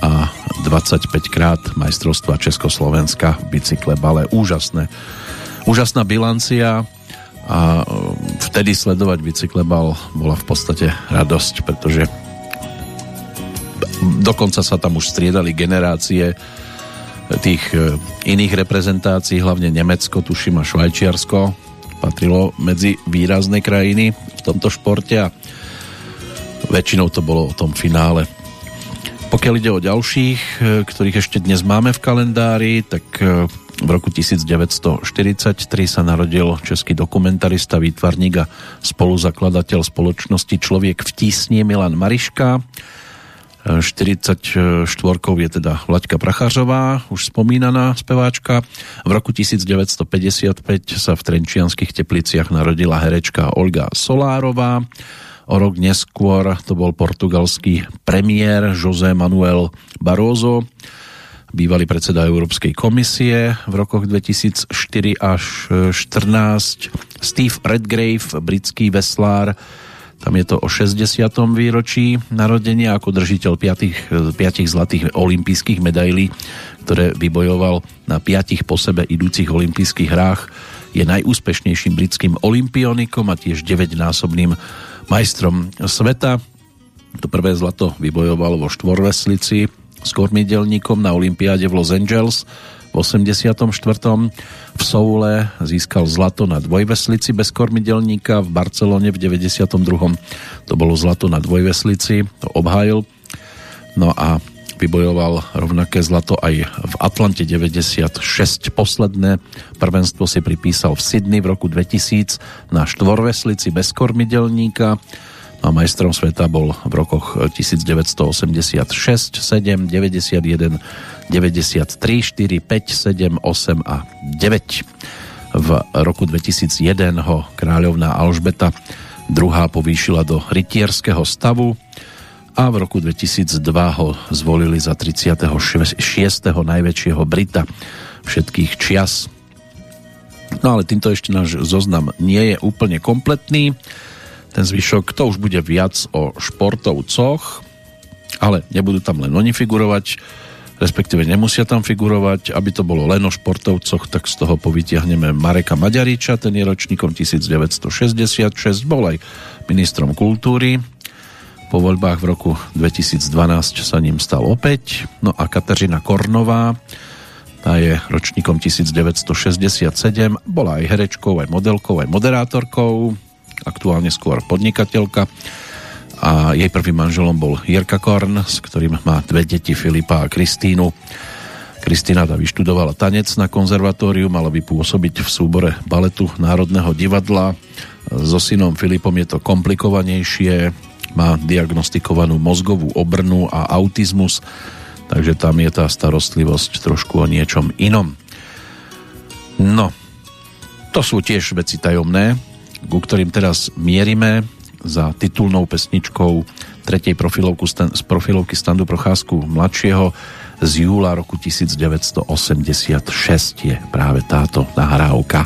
a 25 krát majstrovstva Československa v bicykle bale. Úžasné. Úžasná bilancia, a e, vtedy sledovať bicyklebal bola v podstate radosť, pretože dokonca sa tam už striedali generácie tých e, iných reprezentácií, hlavne Nemecko, tuším a Švajčiarsko patrilo medzi výrazné krajiny v tomto športe a väčšinou to bolo o tom finále. Pokiaľ ide o ďalších, e, ktorých ešte dnes máme v kalendári, tak v roku 1943 sa narodil český dokumentarista, výtvarník a spoluzakladateľ spoločnosti Človek v tísni Milan Mariška. 44 je teda Vlaďka Prachářová, už spomínaná speváčka. V roku 1955 sa v Trenčianských tepliciach narodila herečka Olga Solárová. O rok neskôr to bol portugalský premiér José Manuel Barroso bývalý predseda Európskej komisie v rokoch 2004 až 2014, Steve Redgrave, britský veslár, tam je to o 60. výročí narodenia ako držiteľ 5, 5 zlatých olympijských medailí, ktoré vybojoval na 5 po sebe idúcich olympijských hrách. Je najúspešnejším britským olympionikom a tiež 9-násobným majstrom sveta. To prvé zlato vybojoval vo štvorveslici s kormidelníkom na Olympiáde v Los Angeles v 84. V Soule získal zlato na dvojveslici bez kormidelníka, v Barcelone v 92. to bolo zlato na dvojveslici, to obhájil. No a vybojoval rovnaké zlato aj v Atlante 96. Posledné prvenstvo si pripísal v Sydney v roku 2000 na štvorveslici bez kormidelníka a majstrom sveta bol v rokoch 1986, 7, 91, 93, 4, 5, 7, 8 a 9. V roku 2001 ho kráľovná Alžbeta druhá povýšila do rytierského stavu a v roku 2002 ho zvolili za 36. najväčšieho Brita všetkých čias. No ale týmto ešte náš zoznam nie je úplne kompletný. Ten zvyšok to už bude viac o športovcoch, ale nebudú tam len oni figurovať, respektíve nemusia tam figurovať. Aby to bolo len o športovcoch, tak z toho povytiahneme Mareka Maďariča, ten je ročníkom 1966, bol aj ministrom kultúry po voľbách v roku 2012 sa ním stal opäť. No a Kateřina Kornová, tá je ročníkom 1967, bola aj herečkou, aj modelkou, aj moderátorkou, aktuálne skôr podnikateľka a jej prvým manželom bol Jirka Korn, s ktorým má dve deti Filipa a Kristínu. Kristina tá vyštudovala tanec na konzervatóriu, mala by pôsobiť v súbore baletu Národného divadla. So synom Filipom je to komplikovanejšie, má diagnostikovanú mozgovú obrnu a autizmus, takže tam je tá starostlivosť trošku o niečom inom. No, to sú tiež veci tajomné, ku ktorým teraz mierime za titulnou pesničkou tretej profilovku, z profilovky Standu Procházku mladšieho z júla roku 1986 je práve táto nahrávka.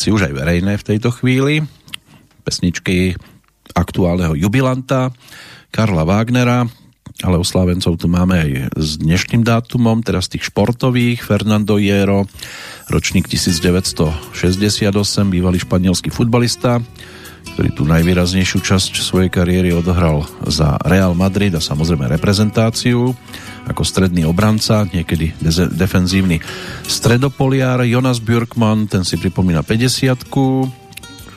Veci už aj verejné v tejto chvíli. Pesničky aktuálneho jubilanta Karla Wagnera, ale oslávencov tu máme aj s dnešným dátumom, teraz tých športových, Fernando Hierro, ročník 1968, bývalý španielský futbalista, ktorý tu najvýraznejšiu časť svojej kariéry odohral za Real Madrid a samozrejme reprezentáciu ako stredný obranca, niekedy defenzívny stredopoliár. Jonas Björkman, ten si pripomína 50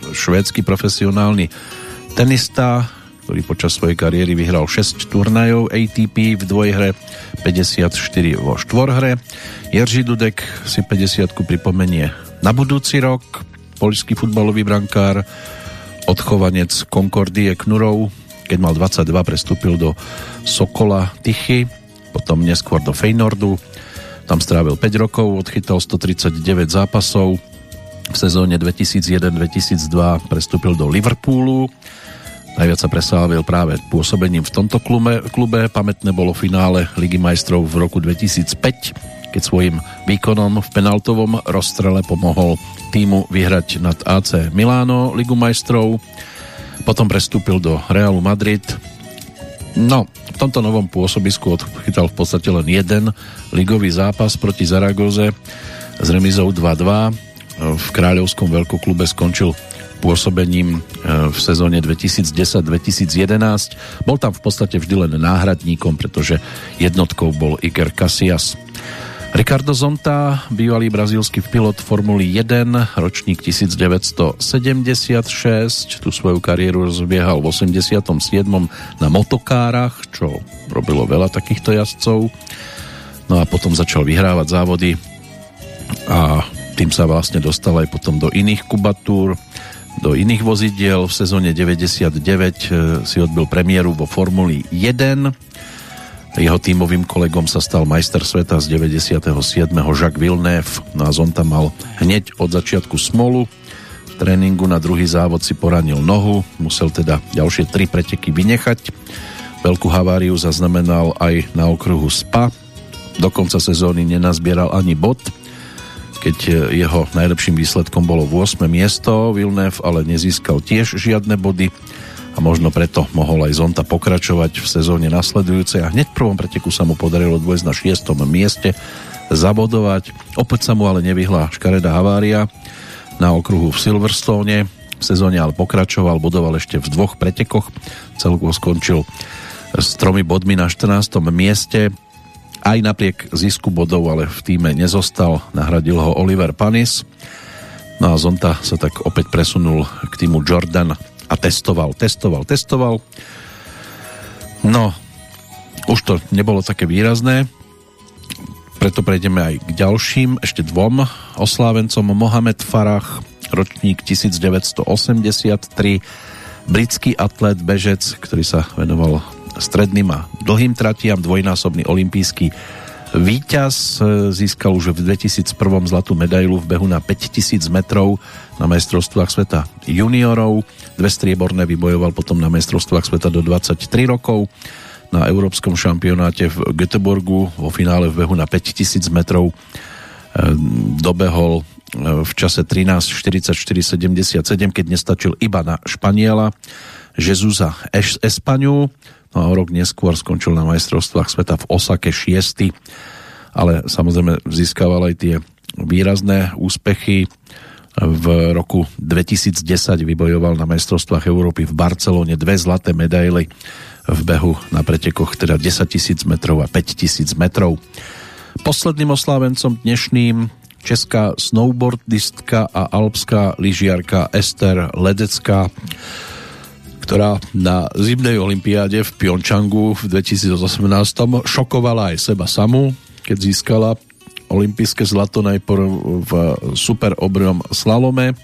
švédsky profesionálny tenista, ktorý počas svojej kariéry vyhral 6 turnajov ATP v dvojhre, 54 vo štvorhre. Jerzy Dudek si 50 pripomenie na budúci rok, poľský futbalový brankár, odchovanec Concordie Knurov, keď mal 22, prestúpil do Sokola Tichy, potom neskôr do Feynordu. Tam strávil 5 rokov, odchytal 139 zápasov. V sezóne 2001-2002 prestúpil do Liverpoolu. Najviac sa preslávil práve pôsobením v tomto klube, klube. Pamätné bolo finále Ligy majstrov v roku 2005, keď svojim výkonom v penaltovom rozstrele pomohol týmu vyhrať nad AC Milano Ligu majstrov. Potom prestúpil do Realu Madrid. No, v tomto novom pôsobisku odchytal v podstate len jeden ligový zápas proti Zaragoze s remizou 2-2. V kráľovskom veľkoklube skončil pôsobením e, v sezóne 2010-2011. Bol tam v podstate vždy len náhradníkom, pretože jednotkou bol Iker Casillas. Ricardo Zonta, bývalý brazílsky pilot Formuly 1, ročník 1976, tú svoju kariéru rozbiehal v 87. na motokárach, čo robilo veľa takýchto jazdcov. No a potom začal vyhrávať závody a tým sa vlastne dostal aj potom do iných kubatúr, do iných vozidiel. V sezóne 99 eh, si odbil premiéru vo Formuli 1 jeho tímovým kolegom sa stal majster sveta z 97. Jacques Villeneuve. No a Zonta mal hneď od začiatku smolu. V tréningu na druhý závod si poranil nohu, musel teda ďalšie tri preteky vynechať. Veľkú haváriu zaznamenal aj na okruhu SPA. Do konca sezóny nenazbieral ani bod, keď jeho najlepším výsledkom bolo 8. miesto. Villeneuve ale nezískal tiež žiadne body a možno preto mohol aj Zonta pokračovať v sezóne nasledujúcej a hneď v prvom preteku sa mu podarilo dvojsť na šiestom mieste zabodovať. Opäť sa mu ale nevyhla škaredá havária na okruhu v Silverstone. V sezóne ale pokračoval, bodoval ešte v dvoch pretekoch. Celkovo skončil s tromi bodmi na 14. mieste. Aj napriek zisku bodov, ale v týme nezostal. Nahradil ho Oliver Panis. No a Zonta sa tak opäť presunul k týmu Jordan a testoval, testoval, testoval. No, už to nebolo také výrazné, preto prejdeme aj k ďalším, ešte dvom oslávencom. Mohamed Farah, ročník 1983, britský atlet, bežec, ktorý sa venoval stredným a dlhým tratiam, dvojnásobný olimpijský Výťaz e, získal už v 2001 zlatú medailu v behu na 5000 metrov na majstrovstvách sveta juniorov. Dve strieborné vybojoval potom na majstrovstvách sveta do 23 rokov. Na európskom šampionáte v Göteborgu vo finále v behu na 5000 metrov e, dobehol e, v čase 13.44.77, keď nestačil iba na Španiela Jezusa Espaňu No a rok neskôr skončil na majstrovstvách sveta v Osake 6. Ale samozrejme získaval aj tie výrazné úspechy. V roku 2010 vybojoval na majstrovstvách Európy v Barcelone dve zlaté medaily v behu na pretekoch teda 10 tisíc metrov a 5 tisíc metrov. Posledným oslávencom dnešným česká snowboardistka a alpská lyžiarka Ester Ledecká ktorá na zimnej olympiáde v Pyeongchangu v 2018 šokovala aj seba samú, keď získala olympijské zlato najprv v super obrom slalome.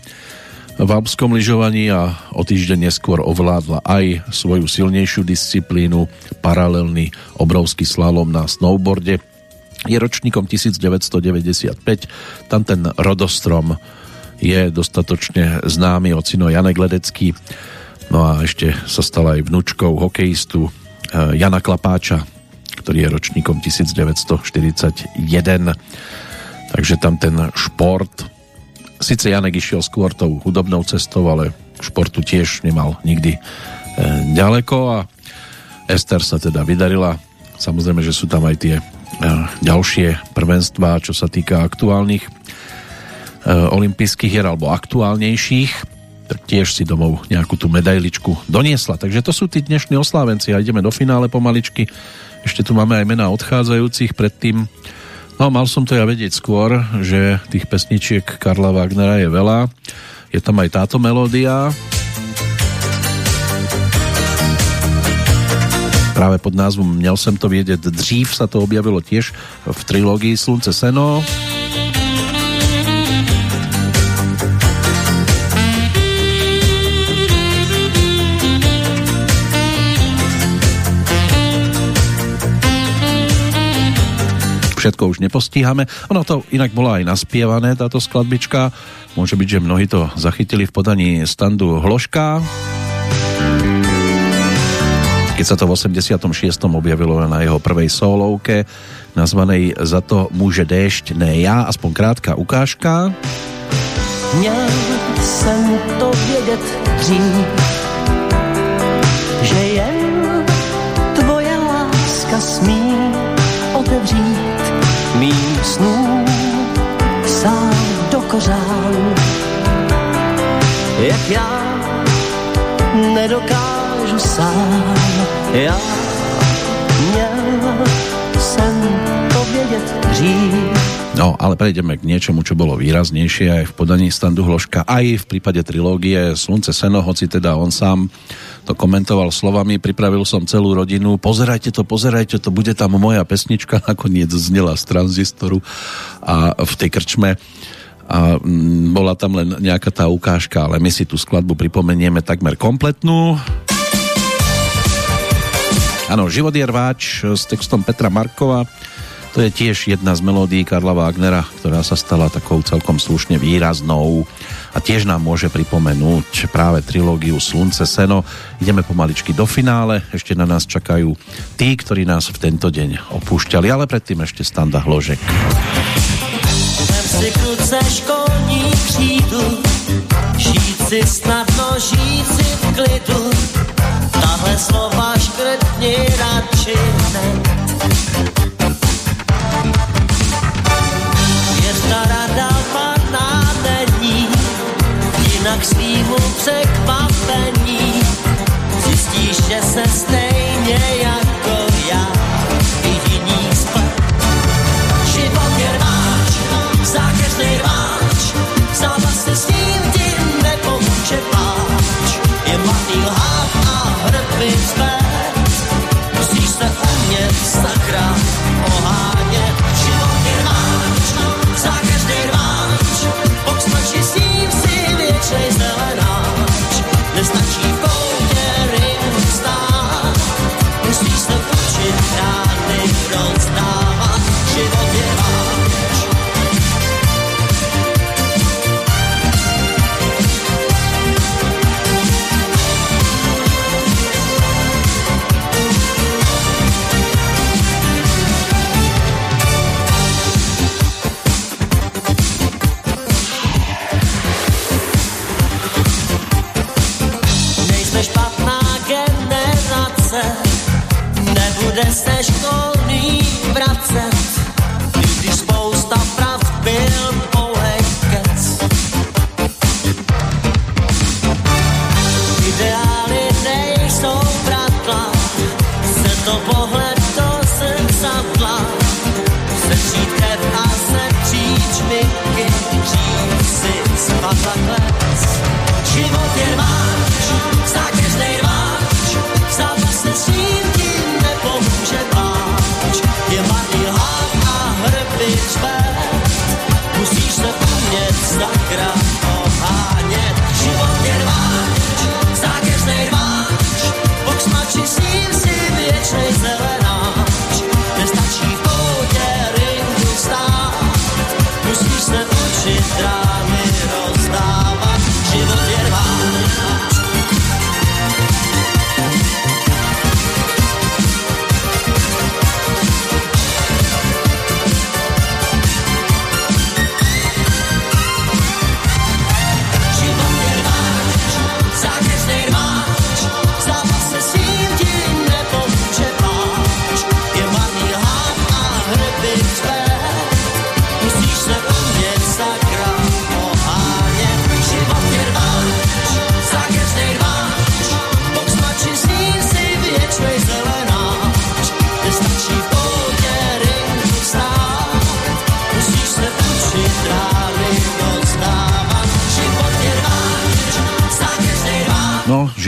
V alpskom lyžovaní a o týždeň neskôr ovládla aj svoju silnejšiu disciplínu paralelný obrovský slalom na snowboarde. Je ročníkom 1995, tam ten rodostrom je dostatočne známy, ocino Janek Ledecký. No a ešte sa stala aj vnúčkou hokejistu eh, Jana Klapáča, ktorý je ročníkom 1941. Takže tam ten šport Sice Janek išiel skôr tou hudobnou cestou, ale k športu tiež nemal nikdy e, ďaleko a Ester sa teda vydarila. Samozrejme, že sú tam aj tie e, ďalšie prvenstvá, čo sa týka aktuálnych e, olympijských hier alebo aktuálnejších tak tiež si domov nejakú tú medailičku doniesla. Takže to sú tí dnešní oslávenci a ideme do finále pomaličky. Ešte tu máme aj mená odchádzajúcich predtým. No mal som to ja vedieť skôr, že tých pesničiek Karla Wagnera je veľa. Je tam aj táto melódia. Práve pod názvom Měl som to vedieť dřív sa to objavilo tiež v trilógii Slunce Seno. Všetko už nepostíhame. Ono to inak bola aj naspievané, táto skladbička. Môže byť, že mnohí to zachytili v podaní standu Hloška. Keď sa to v 86. objavilo na jeho prvej solovke, nazvanej Za to môže déšť, ne ja, aspoň krátka ukážka. Měl jsem to vědět dřív, že jen tvoje láska smí otevřít mým snům sám do kořán. Jak já nedokážu sám, já měl jsem to vědět dřív. No, ale prejdeme k niečomu, čo bolo výraznejšie aj v podaní standu Hloška, aj v prípade trilógie Slunce Seno, hoci teda on sám to komentoval slovami, pripravil som celú rodinu, pozerajte to, pozerajte to, bude tam moja pesnička, nakoniec znela z tranzistoru a v tej krčme. A mm, bola tam len nejaká tá ukážka, ale my si tú skladbu pripomenieme takmer kompletnú. Áno, Život je rváč s textom Petra Markova, to je tiež jedna z melódií Karla Wagnera, ktorá sa stala takou celkom slušne výraznou a tiež nám môže pripomenúť práve trilógiu Slunce, Seno. Ideme pomaličky do finále, ešte na nás čakajú tí, ktorí nás v tento deň opúšťali, ale predtým ešte Standa Hložek. Si kruce školní křídu, v klidu. Tahle slova škrtni radši hned. Jedna rada není, jinak svýmu překvapení zjistíš, že se stejně jako já i jiní splet. Život je rváč, zákeřnej nebude se školný vracet, i když spousta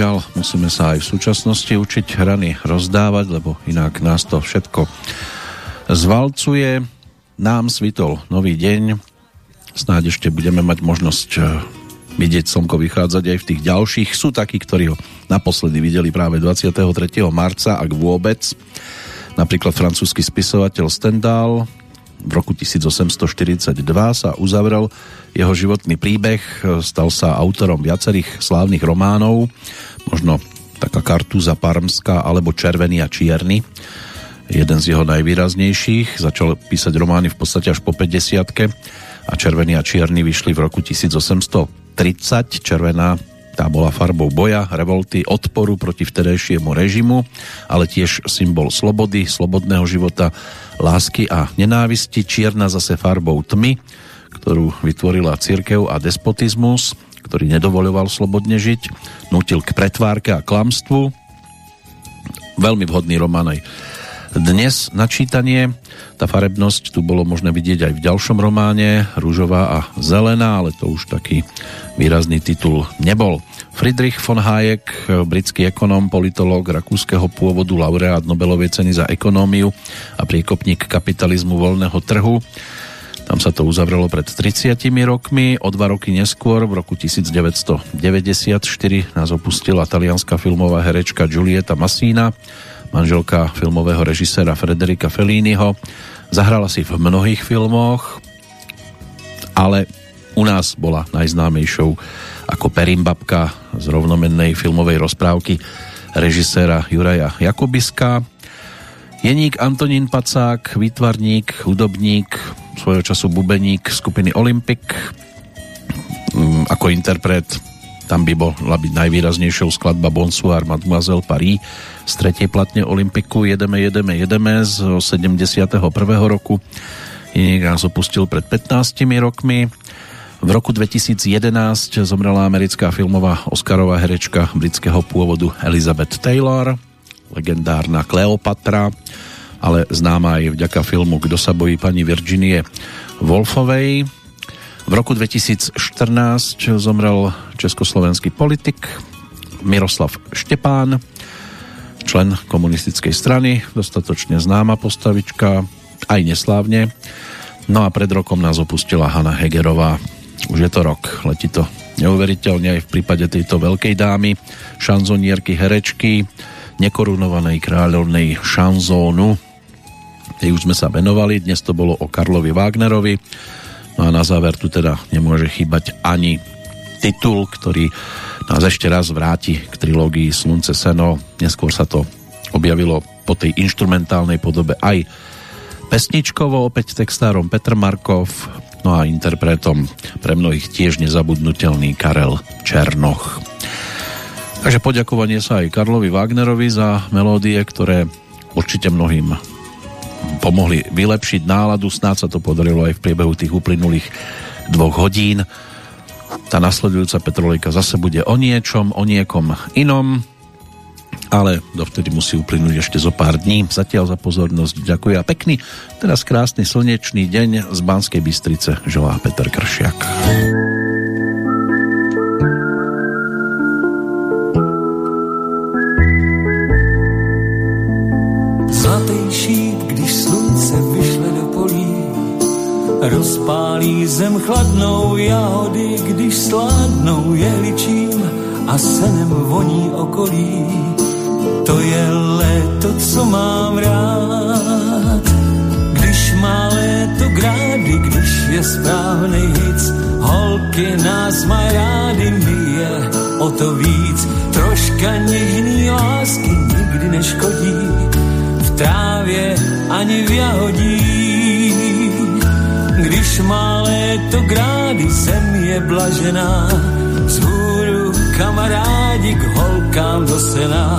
žiaľ, musíme sa aj v súčasnosti učiť rany rozdávať, lebo inak nás to všetko zvalcuje. Nám svitol nový deň. Snáď ešte budeme mať možnosť eh, vidieť slnko vychádzať aj v tých ďalších. Sú takí, ktorí ho naposledy videli práve 23. marca, ak vôbec. Napríklad francúzsky spisovateľ Stendhal v roku 1842 sa uzavrel jeho životný príbeh, stal sa autorom viacerých slávnych románov, možno taká Kartúza Parmská alebo Červený a Čierny. Jeden z jeho najvýraznejších, začal písať romány v podstate až po 50 a Červený a Čierny vyšli v roku 1830. Červená tá bola farbou boja, revolty, odporu proti vtedajšiemu režimu, ale tiež symbol slobody, slobodného života, lásky a nenávisti. Čierna zase farbou tmy, ktorú vytvorila církev a despotizmus, ktorý nedovoľoval slobodne žiť, nutil k pretvárke a klamstvu. Veľmi vhodný román aj dnes na čítanie. Tá farebnosť tu bolo možné vidieť aj v ďalšom románe, Rúžová a zelená, ale to už taký výrazný titul nebol. Friedrich von Hayek, britský ekonóm, politológ rakúskeho pôvodu, laureát Nobelovej ceny za ekonómiu a priekopník kapitalizmu voľného trhu. Tam sa to uzavrelo pred 30 rokmi. O dva roky neskôr, v roku 1994, nás opustila talianská filmová herečka Giulietta Massina, manželka filmového režiséra Frederika Felliniho. Zahrala si v mnohých filmoch, ale u nás bola najznámejšou ako Perimbabka z rovnomennej filmovej rozprávky režiséra Juraja Jakubiska. Jeník Antonín Pacák, výtvarník, hudobník, svojho času bubeník skupiny Olympic. Mm, ako interpret tam by bola byť najvýraznejšou skladba Bonsoir Mademoiselle Paris z tretej platne Olympiku Jedeme, jedeme, jedeme z 71. roku. Jeník nás opustil pred 15 rokmi. V roku 2011 zomrela americká filmová Oscarová herečka britského pôvodu Elizabeth Taylor, legendárna Kleopatra, ale známa aj vďaka filmu Kdo sa bojí pani Virginie Wolfovej. V roku 2014 zomrel československý politik Miroslav Štepán, člen komunistickej strany, dostatočne známa postavička, aj neslávne. No a pred rokom nás opustila Hanna Hegerová. Už je to rok, letí to neuveriteľne aj v prípade tejto veľkej dámy, šanzonierky, herečky, nekorunovanej kráľovnej šanzónu. Tej už sme sa venovali, dnes to bolo o Karlovi Wagnerovi. No a na záver tu teda nemôže chýbať ani titul, ktorý nás ešte raz vráti k trilógii Slunce Seno. Neskôr sa to objavilo po tej instrumentálnej podobe aj pesničkovo, opäť textárom Petr Markov, no a interpretom pre mnohých tiež nezabudnutelný Karel Černoch. Takže poďakovanie sa aj Karlovi Wagnerovi za melódie, ktoré určite mnohým pomohli vylepšiť náladu. Snáď sa to podarilo aj v priebehu tých uplynulých dvoch hodín. Tá nasledujúca Petrolejka zase bude o niečom, o niekom inom, ale dovtedy musí uplynúť ešte zo pár dní. Zatiaľ za pozornosť ďakujem a pekný, teraz krásny slnečný deň z Banskej Bystrice želá Peter Kršiak. Rozpálí zem chladnou jahody, když sládnou jehličím a senem voní okolí. To je léto, co mám rád. Když má léto grády, když je správný hic, holky nás mají rády, my je o to víc. Troška něžný lásky nikdy neškodí, v trávě ani v jahodí když má léto grády, zem je blažená. Vzhůru kamarádi k holkám do sena.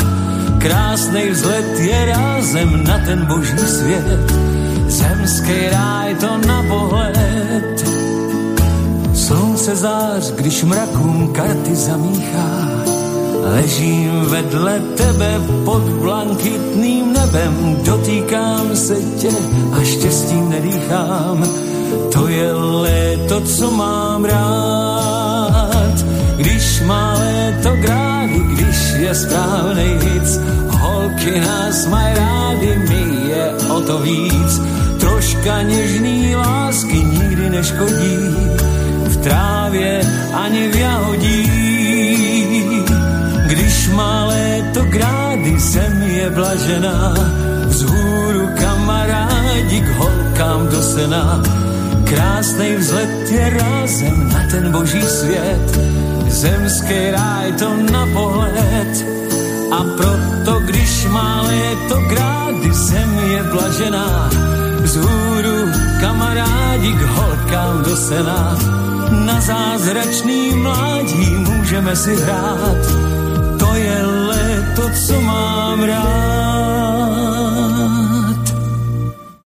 Krásnej vzlet je rázem na ten boží svět. zemský ráj to na pohled. Slunce zář, když mrakům karty zamíchá, ležím vedle tebe pod blankitným nebem, dotýkám se tě a štěstím nedýchám. To je léto, co mám rád, když má léto grády, když je správnej hic, holky nás mají rády, my je o to víc. Troška něžný lásky nikdy neškodí, v trávě ani v jahodí. Když má léto grády, zem je blažená, vzhůru kamarádi k holkám do sena. Krásnej vzlet je rázem na ten boží svět, zemský ráj to na pohled. A proto, když má léto grády, zem je blažená, vzhůru kamarádi k holkám do sena. Na zázračný mládí můžeme si hrát, to je léto, co mám rád.